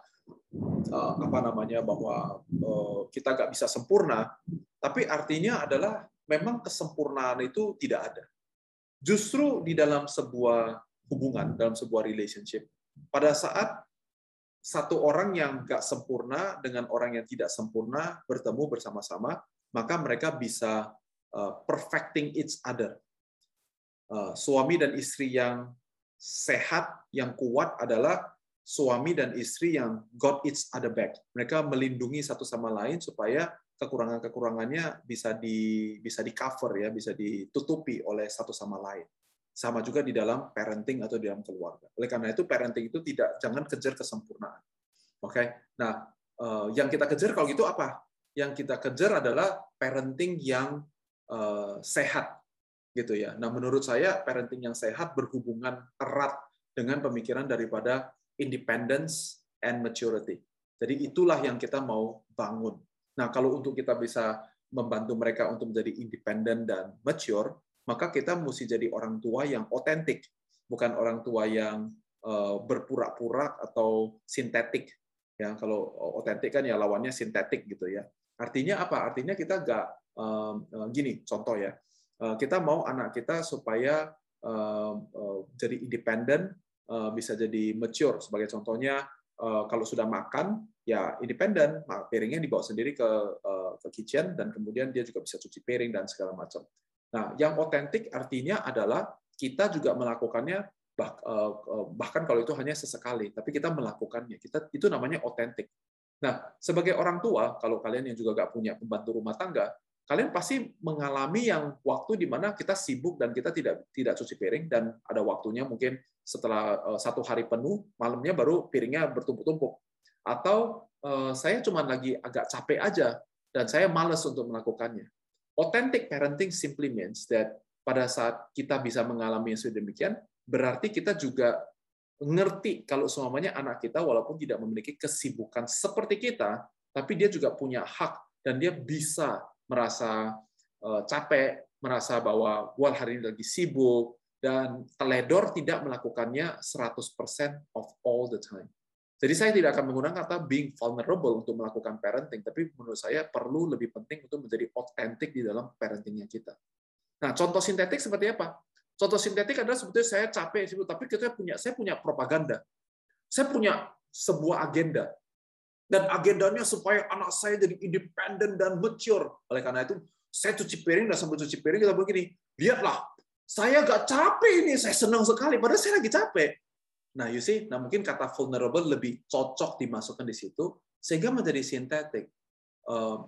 uh, apa namanya bahwa uh, kita nggak bisa sempurna, tapi artinya adalah memang kesempurnaan itu tidak ada. Justru di dalam sebuah hubungan dalam sebuah relationship. Pada saat satu orang yang nggak sempurna dengan orang yang tidak sempurna bertemu bersama-sama, maka mereka bisa uh, perfecting each other. Uh, suami dan istri yang sehat, yang kuat adalah suami dan istri yang got each other back. Mereka melindungi satu sama lain supaya kekurangan-kekurangannya bisa di bisa di cover ya, bisa ditutupi oleh satu sama lain. Sama juga di dalam parenting atau di dalam keluarga. Oleh karena itu parenting itu tidak jangan kejar kesempurnaan. Oke. Okay? Nah, eh, yang kita kejar kalau gitu apa? Yang kita kejar adalah parenting yang eh, sehat gitu ya. Nah, menurut saya parenting yang sehat berhubungan erat dengan pemikiran daripada independence and maturity. Jadi itulah yang kita mau bangun. Nah, kalau untuk kita bisa membantu mereka untuk menjadi independen dan mature, maka kita mesti jadi orang tua yang otentik, bukan orang tua yang eh, berpura-pura atau sintetik. Ya, kalau otentik kan ya lawannya sintetik gitu ya. Artinya apa? Artinya kita nggak eh, gini, contoh ya. Eh, kita mau anak kita supaya jadi independen, bisa jadi mature. Sebagai contohnya, kalau sudah makan, ya independen, piringnya dibawa sendiri ke ke kitchen dan kemudian dia juga bisa cuci piring dan segala macam. Nah, yang otentik artinya adalah kita juga melakukannya eh, eh, bahkan kalau itu hanya sesekali, tapi kita melakukannya. Kita itu namanya otentik. Nah, sebagai orang tua, kalau kalian yang juga nggak punya pembantu rumah tangga, kalian pasti mengalami yang waktu di mana kita sibuk dan kita tidak tidak cuci piring dan ada waktunya mungkin setelah eh, satu hari penuh, malamnya baru piringnya bertumpuk-tumpuk. Atau saya cuma lagi agak capek aja dan saya malas untuk melakukannya. Authentic parenting simply means that pada saat kita bisa mengalami yang sedemikian, berarti kita juga ngerti kalau semuanya anak kita walaupun tidak memiliki kesibukan seperti kita, tapi dia juga punya hak dan dia bisa merasa eh, capek, merasa bahwa wah hari ini lagi sibuk dan teledor tidak melakukannya 100% of all the time. Jadi saya tidak akan menggunakan kata being vulnerable untuk melakukan parenting, tapi menurut saya perlu lebih penting untuk menjadi otentik di dalam parentingnya kita. Nah, contoh sintetik seperti apa? Contoh sintetik adalah sebetulnya saya capek, tapi kita punya saya punya propaganda. Saya punya sebuah agenda. Dan agendanya supaya anak saya jadi independen dan mature. Oleh karena itu, saya cuci piring dan sambil cuci piring kita begini, lihatlah, saya gak capek ini, saya senang sekali, padahal saya lagi capek. Nah, you see, nah mungkin kata vulnerable lebih cocok dimasukkan di situ sehingga menjadi sintetik. Uh,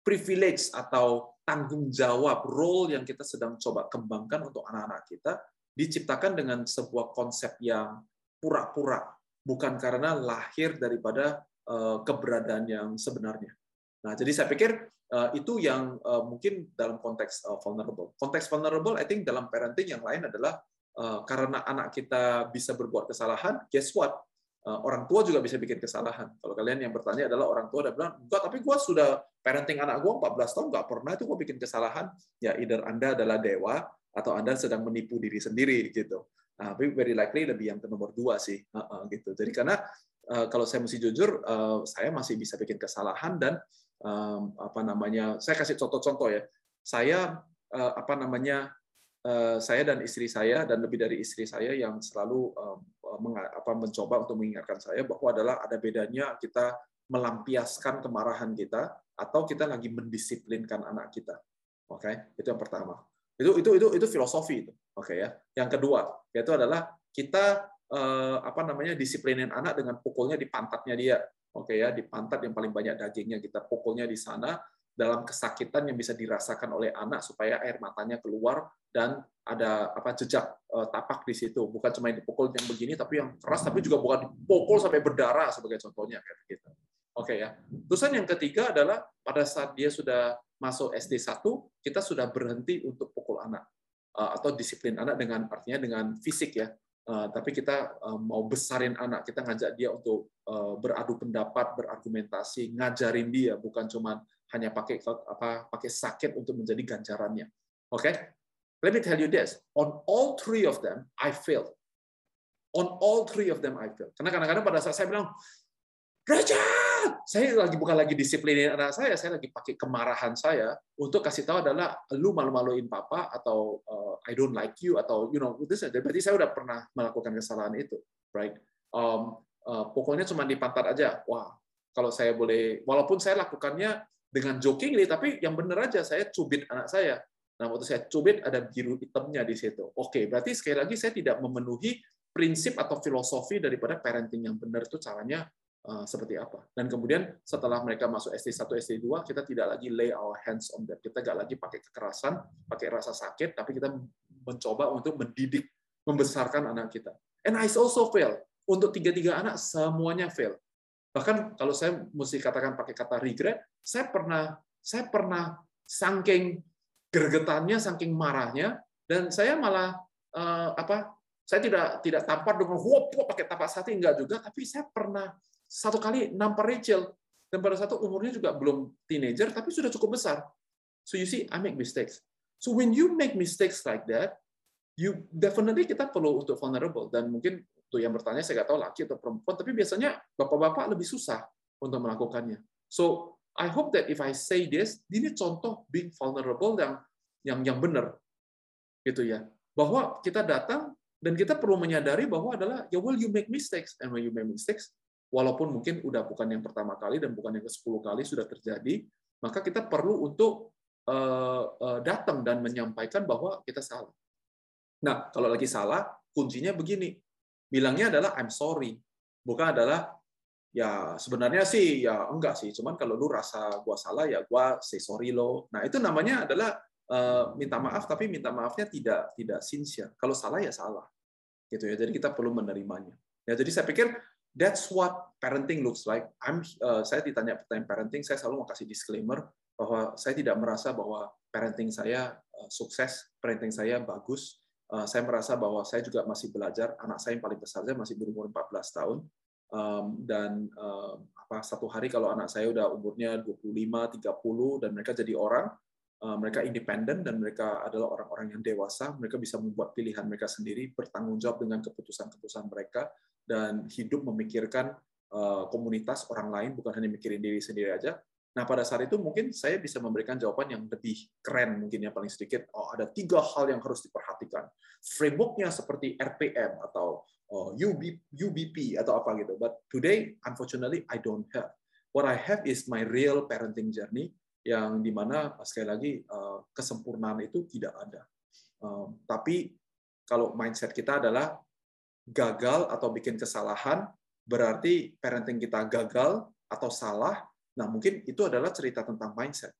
privilege atau tanggung jawab role yang kita sedang coba kembangkan untuk anak-anak kita diciptakan dengan sebuah konsep yang pura-pura, bukan karena lahir daripada uh, keberadaan yang sebenarnya. Nah, jadi saya pikir uh, itu yang mungkin dalam konteks vulnerable. Konteks vulnerable, I think dalam parenting yang lain adalah Eh, karena anak kita bisa berbuat kesalahan, guess what? orang tua juga bisa bikin kesalahan. Kalau kalian yang bertanya adalah orang tua udah bilang, enggak, tapi gue sudah parenting anak gue 14 tahun, nggak pernah itu gue bikin kesalahan. Ya, either Anda adalah dewa, atau Anda sedang menipu diri sendiri, gitu. Nah, tapi very likely lebih yang nomor dua sih, gitu. Jadi karena uh, kalau saya mesti jujur, saya masih bisa bikin kesalahan dan apa namanya, saya kasih contoh-contoh ya. Saya apa namanya Eh, saya dan istri saya dan lebih dari istri saya yang selalu apa, mencoba untuk mengingatkan saya bahwa adalah ada bedanya kita melampiaskan kemarahan kita atau kita lagi mendisiplinkan anak kita. Oke, okay? itu yang pertama. Itu itu itu itu filosofi itu. Oke okay, ya. Yang kedua yaitu adalah kita eh, apa namanya disiplinin anak dengan pukulnya di pantatnya dia. Oke okay, ya, di pantat yang paling banyak dagingnya kita pukulnya di sana dalam kesakitan yang bisa dirasakan oleh anak supaya air matanya keluar dan ada apa jejak uh, tapak di situ bukan cuma dipukul yang begini tapi yang keras tapi juga bukan dipukul sampai berdarah sebagai contohnya kayak gitu. Oke ya. Terusan yang ketiga adalah pada saat dia sudah masuk SD 1 kita sudah berhenti untuk pukul anak uh, atau disiplin anak dengan artinya dengan fisik ya. Uh, tapi kita uh, mau besarin anak, kita ngajak dia untuk uh, beradu pendapat, berargumentasi, ngajarin dia bukan cuma hanya pakai apa pakai sakit untuk menjadi ganjarannya. Oke? Okay? Let me tell you this, on all three of them I failed. On all three of them I failed. Karena kadang-kadang pada saat saya bilang, Raja, saya lagi bukan lagi disiplinin anak saya, saya lagi pakai kemarahan saya untuk kasih tahu adalah lu malu-maluin papa atau uh, I don't like you atau you know itu saja. Berarti saya udah pernah melakukan kesalahan itu, right? Um, uh, pokoknya cuma di pantat aja. Wah, kalau saya boleh, walaupun saya lakukannya dengan jokingly, tapi yang benar aja saya cubit anak saya. Nah, waktu saya cubit ada biru hitamnya di situ. Oke, berarti sekali lagi saya tidak memenuhi prinsip atau filosofi daripada parenting yang benar itu caranya seperti apa. Dan kemudian setelah mereka masuk SD1, SD2, kita tidak lagi lay our hands on them. Kita nggak lagi pakai kekerasan, pakai rasa sakit, tapi kita mencoba untuk mendidik, membesarkan anak kita. And I also fail. Untuk tiga-tiga anak, semuanya fail. Bahkan kalau saya mesti katakan pakai kata regret, saya pernah saya pernah saking gergetannya, saking marahnya, dan saya malah uh, apa? Saya tidak tidak tampar dengan wop, wop pakai tapak sati enggak juga, tapi saya pernah satu kali nampar Rachel dan pada satu umurnya juga belum teenager tapi sudah cukup besar. So you see, I make mistakes. So when you make mistakes like that, you definitely kita perlu untuk vulnerable dan mungkin untuk yang bertanya saya nggak tahu laki atau perempuan tapi biasanya bapak-bapak lebih susah untuk melakukannya. So I hope that if I say this, ini contoh being vulnerable yang yang yang benar, gitu ya. Bahwa kita datang dan kita perlu menyadari bahwa adalah ya well you make mistakes and when you make mistakes, walaupun mungkin udah bukan yang pertama kali dan bukan yang ke sepuluh kali sudah terjadi, maka kita perlu untuk uh, uh, datang dan menyampaikan bahwa kita salah. Nah, kalau lagi salah, kuncinya begini. Bilangnya adalah I'm sorry. Bukan adalah ya sebenarnya sih ya enggak sih cuman kalau lu rasa gua salah ya gua say sorry lo nah itu namanya adalah uh, minta maaf tapi minta maafnya tidak tidak sincere kalau salah ya salah gitu ya jadi kita perlu menerimanya ya jadi saya pikir that's what parenting looks like. I'm uh, saya ditanya pertanyaan parenting saya selalu mau kasih disclaimer bahwa saya tidak merasa bahwa parenting saya uh, sukses parenting saya bagus. Uh, saya merasa bahwa saya juga masih belajar. Anak saya yang paling besar saya masih berumur 14 tahun. Um, dan um, apa satu hari kalau anak saya udah umurnya 25, 30 dan mereka jadi orang, mereka independen dan mereka adalah orang-orang yang dewasa, mereka bisa membuat pilihan mereka sendiri, bertanggung jawab dengan keputusan-keputusan mereka dan hidup memikirkan uh, komunitas orang lain bukan hanya mikirin diri sendiri aja. Nah pada saat itu mungkin saya bisa memberikan jawaban yang lebih keren mungkin ya paling sedikit. Oh ada tiga hal yang harus diperhatikan. Frameworknya seperti RPM atau UB, UBP atau apa gitu. But today, unfortunately, I don't have. What I have is my real parenting journey yang di mana sekali lagi eh, kesempurnaan itu tidak ada. Um, tapi kalau mindset kita adalah gagal atau bikin kesalahan, berarti parenting kita gagal atau salah. Nah, mungkin itu adalah cerita tentang mindset.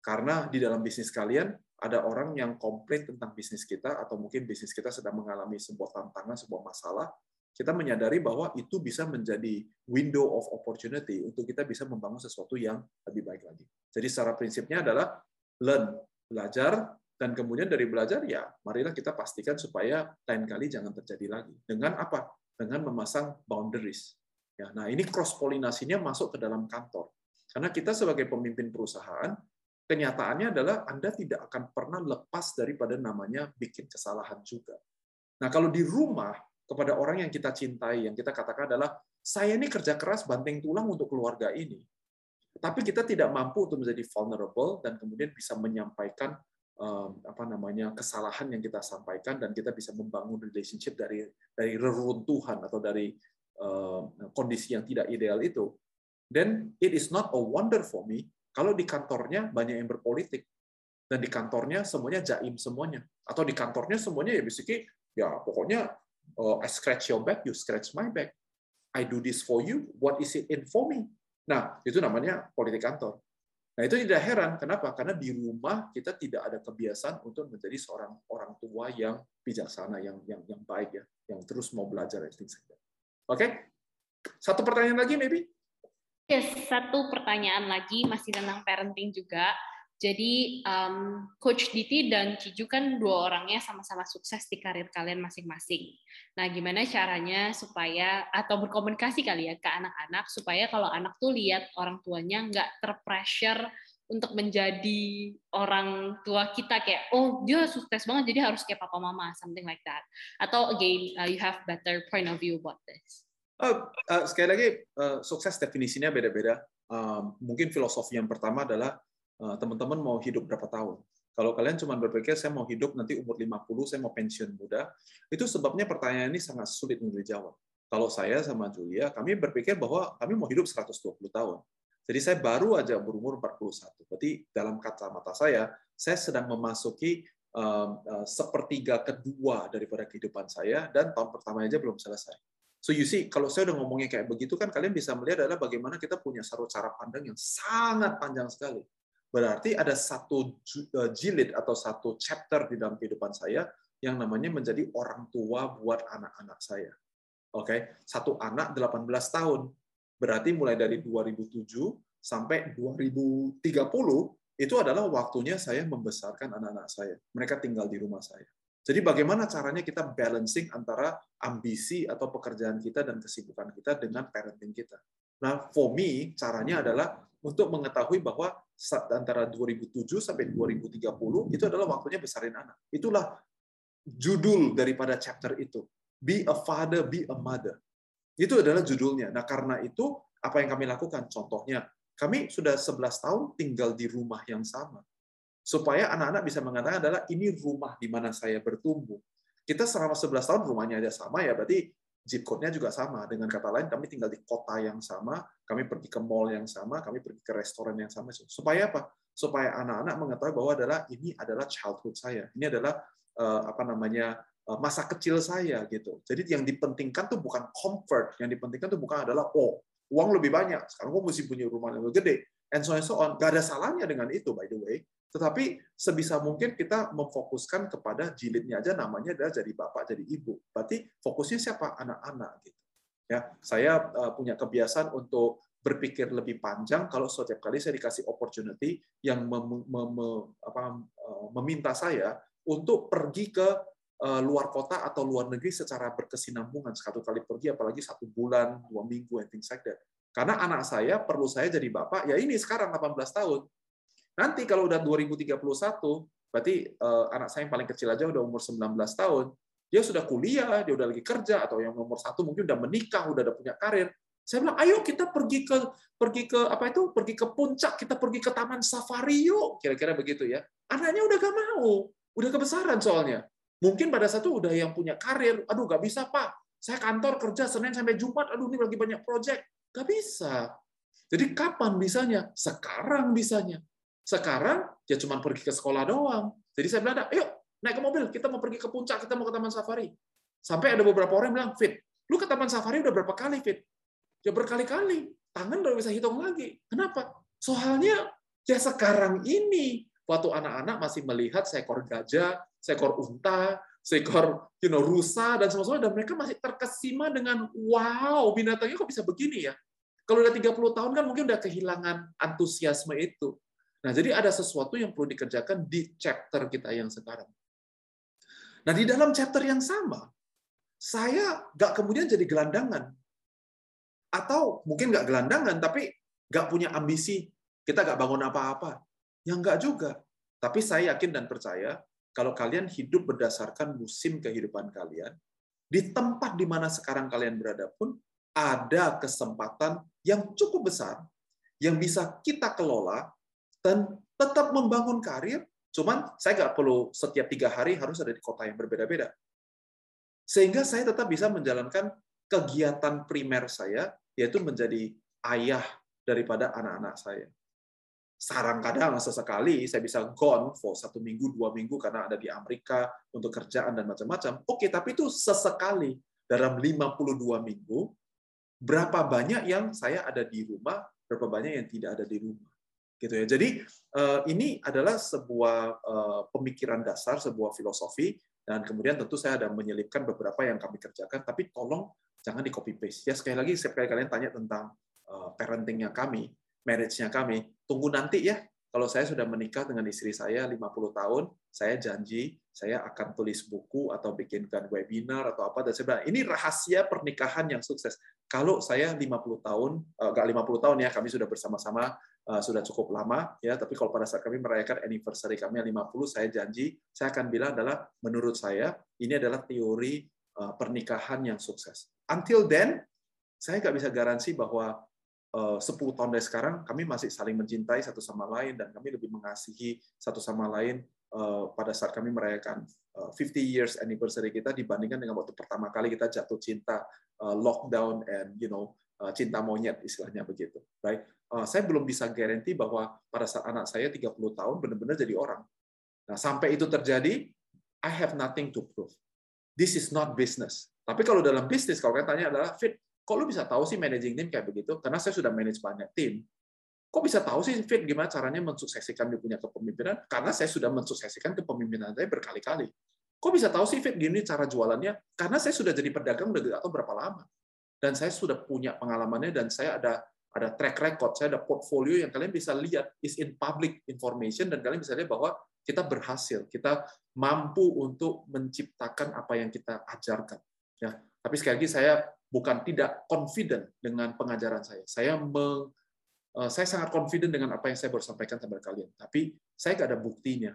Karena di dalam bisnis kalian ada orang yang komplain tentang bisnis kita atau mungkin bisnis kita sedang mengalami sebuah tantangan, sebuah masalah, kita menyadari bahwa itu bisa menjadi window of opportunity untuk kita bisa membangun sesuatu yang lebih baik lagi. Jadi secara prinsipnya adalah learn, belajar, dan kemudian dari belajar ya marilah kita pastikan supaya lain kali jangan terjadi lagi. Dengan apa? dengan memasang boundaries. Ya, nah ini cross polinasinya masuk ke dalam kantor. Karena kita sebagai pemimpin perusahaan, kenyataannya adalah Anda tidak akan pernah lepas daripada namanya bikin kesalahan juga. Nah, kalau di rumah kepada orang yang kita cintai, yang kita katakan adalah saya ini kerja keras banting tulang untuk keluarga ini. Tapi kita tidak mampu untuk menjadi vulnerable dan kemudian bisa menyampaikan um, apa namanya kesalahan yang kita sampaikan dan kita bisa membangun relationship dari dari reruntuhan atau dari um, kondisi yang tidak ideal itu. Then it is not a wonder for me kalau di kantornya banyak yang berpolitik dan di kantornya semuanya jaim semuanya atau di kantornya semuanya ya basically ya pokoknya uh, I scratch your back, you scratch my back. I do this for you, what is it in for me? Nah, itu namanya politik kantor. Nah, itu tidak heran. Kenapa? Karena di rumah kita tidak ada kebiasaan untuk menjadi seorang orang tua yang bijaksana, yang yang yang baik ya, yang terus mau belajar Oke? Okay? Satu pertanyaan lagi maybe? Yes, satu pertanyaan lagi masih tentang parenting juga. Jadi um, Coach Diti dan Ciju kan dua orangnya sama-sama sukses di karir kalian masing-masing. Nah, gimana caranya supaya atau berkomunikasi kali ya ke anak-anak supaya kalau anak tuh lihat orang tuanya nggak terpressure untuk menjadi orang tua kita kayak oh dia sukses banget jadi harus kayak papa mama something like that atau again uh, you have better point of view about this. Uh, uh, sekali lagi uh, sukses definisinya beda-beda. Uh, mungkin filosofi yang pertama adalah teman-teman mau hidup berapa tahun. Kalau kalian cuma berpikir saya mau hidup nanti umur 50, saya mau pensiun muda, itu sebabnya pertanyaan ini sangat sulit untuk dijawab. Kalau saya sama Julia, kami berpikir bahwa kami mau hidup 120 tahun. Jadi saya baru aja berumur 41. Berarti dalam kacamata saya, saya sedang memasuki um, uh, sepertiga kedua daripada kehidupan saya, dan tahun pertama aja belum selesai. So you see, kalau saya udah ngomongnya kayak begitu kan kalian bisa melihat adalah bagaimana kita punya sarut cara pandang yang sangat panjang sekali. Berarti ada satu eh, jilid atau satu chapter di dalam kehidupan saya yang namanya menjadi orang tua buat anak-anak saya. Oke, okay? satu anak 18 tahun. Berarti mulai dari 2007 sampai 2030 itu adalah waktunya saya membesarkan anak-anak saya. Mereka tinggal di rumah saya. Jadi bagaimana caranya kita balancing antara ambisi atau pekerjaan kita dan kesibukan kita dengan parenting kita. Nah, for me, caranya adalah untuk mengetahui bahwa antara 2007 sampai 2030 itu adalah waktunya besarin anak. Itulah judul daripada chapter itu. Be a father, be a mother. Itu adalah judulnya. Nah, karena itu apa yang kami lakukan? Contohnya, kami sudah 11 tahun tinggal di rumah yang sama. Supaya anak-anak bisa mengatakan adalah ini rumah di mana saya bertumbuh. Kita selama 11 tahun rumahnya aja sama ya, berarti zip code-nya juga sama. Dengan kata lain, kami tinggal di kota yang sama, kami pergi ke mall yang sama, kami pergi ke restoran yang sama. Supaya apa? Supaya anak-anak mengetahui bahwa adalah ini adalah childhood saya. Ini adalah uh, apa namanya uh, masa kecil saya gitu. Jadi yang dipentingkan tuh bukan comfort, yang dipentingkan tuh bukan adalah oh uang lebih banyak. Sekarang gue mesti punya rumah yang lebih gede. And so and so on. Gak ada salahnya dengan itu, by the way. Tetapi sebisa mungkin kita memfokuskan kepada jilidnya aja namanya adalah jadi bapak, jadi ibu. Berarti fokusnya siapa? Anak-anak gitu. Ya, saya uh, punya kebiasaan untuk berpikir lebih panjang kalau setiap kali saya dikasih opportunity yang mem, mem, apa, uh, meminta saya untuk pergi ke uh, luar kota atau luar negeri secara berkesinambungan satu kali pergi apalagi satu bulan dua minggu and things like that karena anak saya perlu saya jadi bapak ya ini sekarang 18 tahun Nanti kalau udah 2031, berarti uh, anak saya yang paling kecil aja udah umur 19 tahun, dia sudah kuliah, dia udah lagi kerja, atau yang nomor satu mungkin udah menikah, udah ada punya karir. Saya bilang, ayo kita pergi ke pergi ke apa itu, pergi ke puncak, kita pergi ke taman safari yuk, kira-kira begitu ya. Anaknya udah gak mau, udah kebesaran soalnya. Mungkin pada satu udah yang punya karir, aduh gak bisa pak, saya kantor kerja Senin sampai Jumat, aduh ini lagi banyak project, gak bisa. Jadi kapan bisanya? Sekarang bisanya. Sekarang ya cuma pergi ke sekolah doang. Jadi saya bilang, ayo naik ke mobil, kita mau pergi ke puncak, kita mau ke taman safari. Sampai ada beberapa orang yang bilang, Fit, lu ke taman safari udah berapa kali, Fit? Ya berkali-kali. Tangan udah bisa hitung lagi. Kenapa? Soalnya ya sekarang ini, waktu anak-anak masih melihat seekor gajah, seekor unta, seekor you know, rusa, dan semua-semua, dan mereka masih terkesima dengan, wow, binatangnya kok bisa begini ya? Kalau udah 30 tahun kan mungkin udah kehilangan antusiasme itu. Nah, jadi ada sesuatu yang perlu dikerjakan di chapter kita yang sekarang. Nah, di dalam chapter yang sama, saya nggak kemudian jadi gelandangan. Atau mungkin nggak gelandangan, tapi nggak punya ambisi, kita nggak bangun apa-apa. Ya nggak juga. Tapi saya yakin dan percaya, kalau kalian hidup berdasarkan musim kehidupan kalian, di tempat di mana sekarang kalian berada pun, ada kesempatan yang cukup besar yang bisa kita kelola dan tetap membangun karir. Cuman saya nggak perlu setiap tiga hari harus ada di kota yang berbeda-beda. Sehingga saya tetap bisa menjalankan kegiatan primer saya, yaitu menjadi ayah daripada anak-anak saya. Sarang kadang sesekali saya bisa gone for satu minggu, dua minggu karena ada di Amerika untuk kerjaan dan macam-macam. Oke, tapi itu sesekali dalam 52 minggu, berapa banyak yang saya ada di rumah, berapa banyak yang tidak ada di rumah. Gitu ya. Jadi eh, ini adalah sebuah eh, pemikiran dasar, sebuah filosofi dan kemudian tentu saya ada menyelipkan beberapa yang kami kerjakan, tapi tolong jangan di copy paste. Ya sekali lagi, sekali kalian tanya tentang uh, parentingnya kami, marriage-nya kami, tunggu nanti ya. Kalau saya sudah menikah dengan istri saya 50 tahun, saya janji saya akan tulis buku atau bikinkan webinar atau apa dan bilang ini rahasia pernikahan yang sukses. Kalau saya 50 tahun, enggak uh, 50 tahun ya, kami sudah bersama-sama uh, sudah cukup lama ya. Tapi kalau pada saat kami merayakan anniversary kami yang 50 saya janji saya akan bilang adalah menurut saya ini adalah teori uh, pernikahan yang sukses. Until then saya nggak bisa garansi bahwa uh, 10 tahun dari sekarang kami masih saling mencintai satu sama lain dan kami lebih mengasihi satu sama lain pada saat kami merayakan uh, 50 years anniversary kita dibandingkan dengan waktu pertama kali kita jatuh cinta lockdown and you know cinta monyet istilahnya begitu right Eh, saya belum bisa garanti bahwa pada saat anak saya 30 tahun benar-benar jadi orang. Nah, sampai itu terjadi, I have nothing to prove. This is not business. Tapi kalau dalam bisnis, kalau kalian tanya adalah, Fit, kok lu bisa tahu sih managing team kayak begitu? Karena saya sudah manage banyak tim. Kok bisa tahu sih, Fit, gimana caranya mensuksesikan dia punya kepemimpinan? Karena saya sudah mensuksesikan kepemimpinan saya berkali-kali. Kok bisa tahu sih, Fit, gini cara jualannya? Karena saya sudah jadi pedagang udah tahu berapa lama. Dan saya sudah punya pengalamannya, dan saya ada ada track record, saya ada portfolio yang kalian bisa lihat is in public information dan kalian bisa lihat bahwa kita berhasil, kita mampu untuk menciptakan apa yang kita ajarkan. Ya, tapi sekali lagi saya bukan tidak confident dengan pengajaran saya. Saya meng, eh, saya sangat confident dengan apa yang saya baru sampaikan kepada kalian. Tapi saya nggak ada buktinya.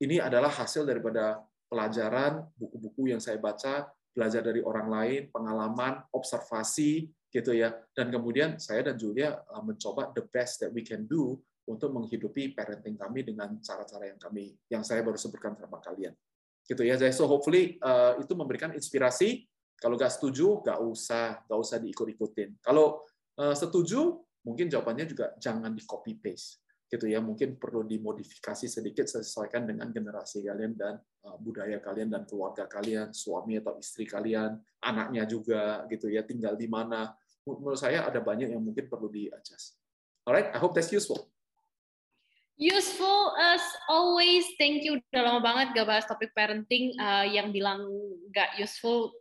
Ini adalah hasil daripada pelajaran, buku-buku yang saya baca, belajar dari orang lain, pengalaman, observasi, gitu ya. Dan kemudian saya dan Julia uh, mencoba the best that we can do untuk menghidupi parenting kami dengan cara-cara yang kami yang saya baru sebutkan sama kalian. Gitu ya. So hopefully uh, itu memberikan inspirasi. Kalau nggak setuju, nggak usah nggak usah diikut-ikutin. Kalau uh, setuju, mungkin jawabannya juga jangan di copy paste gitu ya mungkin perlu dimodifikasi sedikit sesuaikan dengan generasi kalian dan budaya kalian dan keluarga kalian suami atau istri kalian anaknya juga gitu ya tinggal di mana menurut saya ada banyak yang mungkin perlu di adjust. Alright, I hope that's useful. Useful as always. Thank you. Udah lama banget gak bahas topik parenting. Uh, yang bilang gak useful,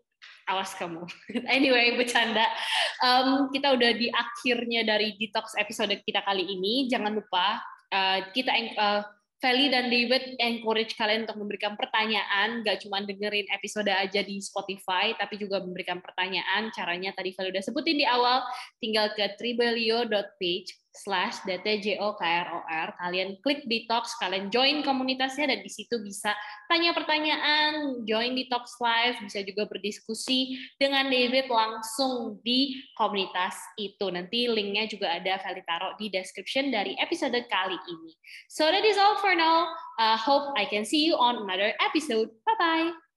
awas kamu. <laughs> anyway, bercanda. Um, kita udah di akhirnya dari detox episode kita kali ini. Jangan lupa uh, kita uh, Feli dan David encourage kalian untuk memberikan pertanyaan, gak cuma dengerin episode aja di Spotify, tapi juga memberikan pertanyaan. Caranya tadi Feli udah sebutin di awal, tinggal ke tribelio.page slash DTJOKROR. Kalian klik detox, kalian join komunitasnya dan di situ bisa tanya pertanyaan, join detox live, bisa juga berdiskusi dengan David langsung di komunitas itu. Nanti linknya juga ada Feli taruh di description dari episode kali ini. So that is all for now. Uh, hope I can see you on another episode. Bye-bye.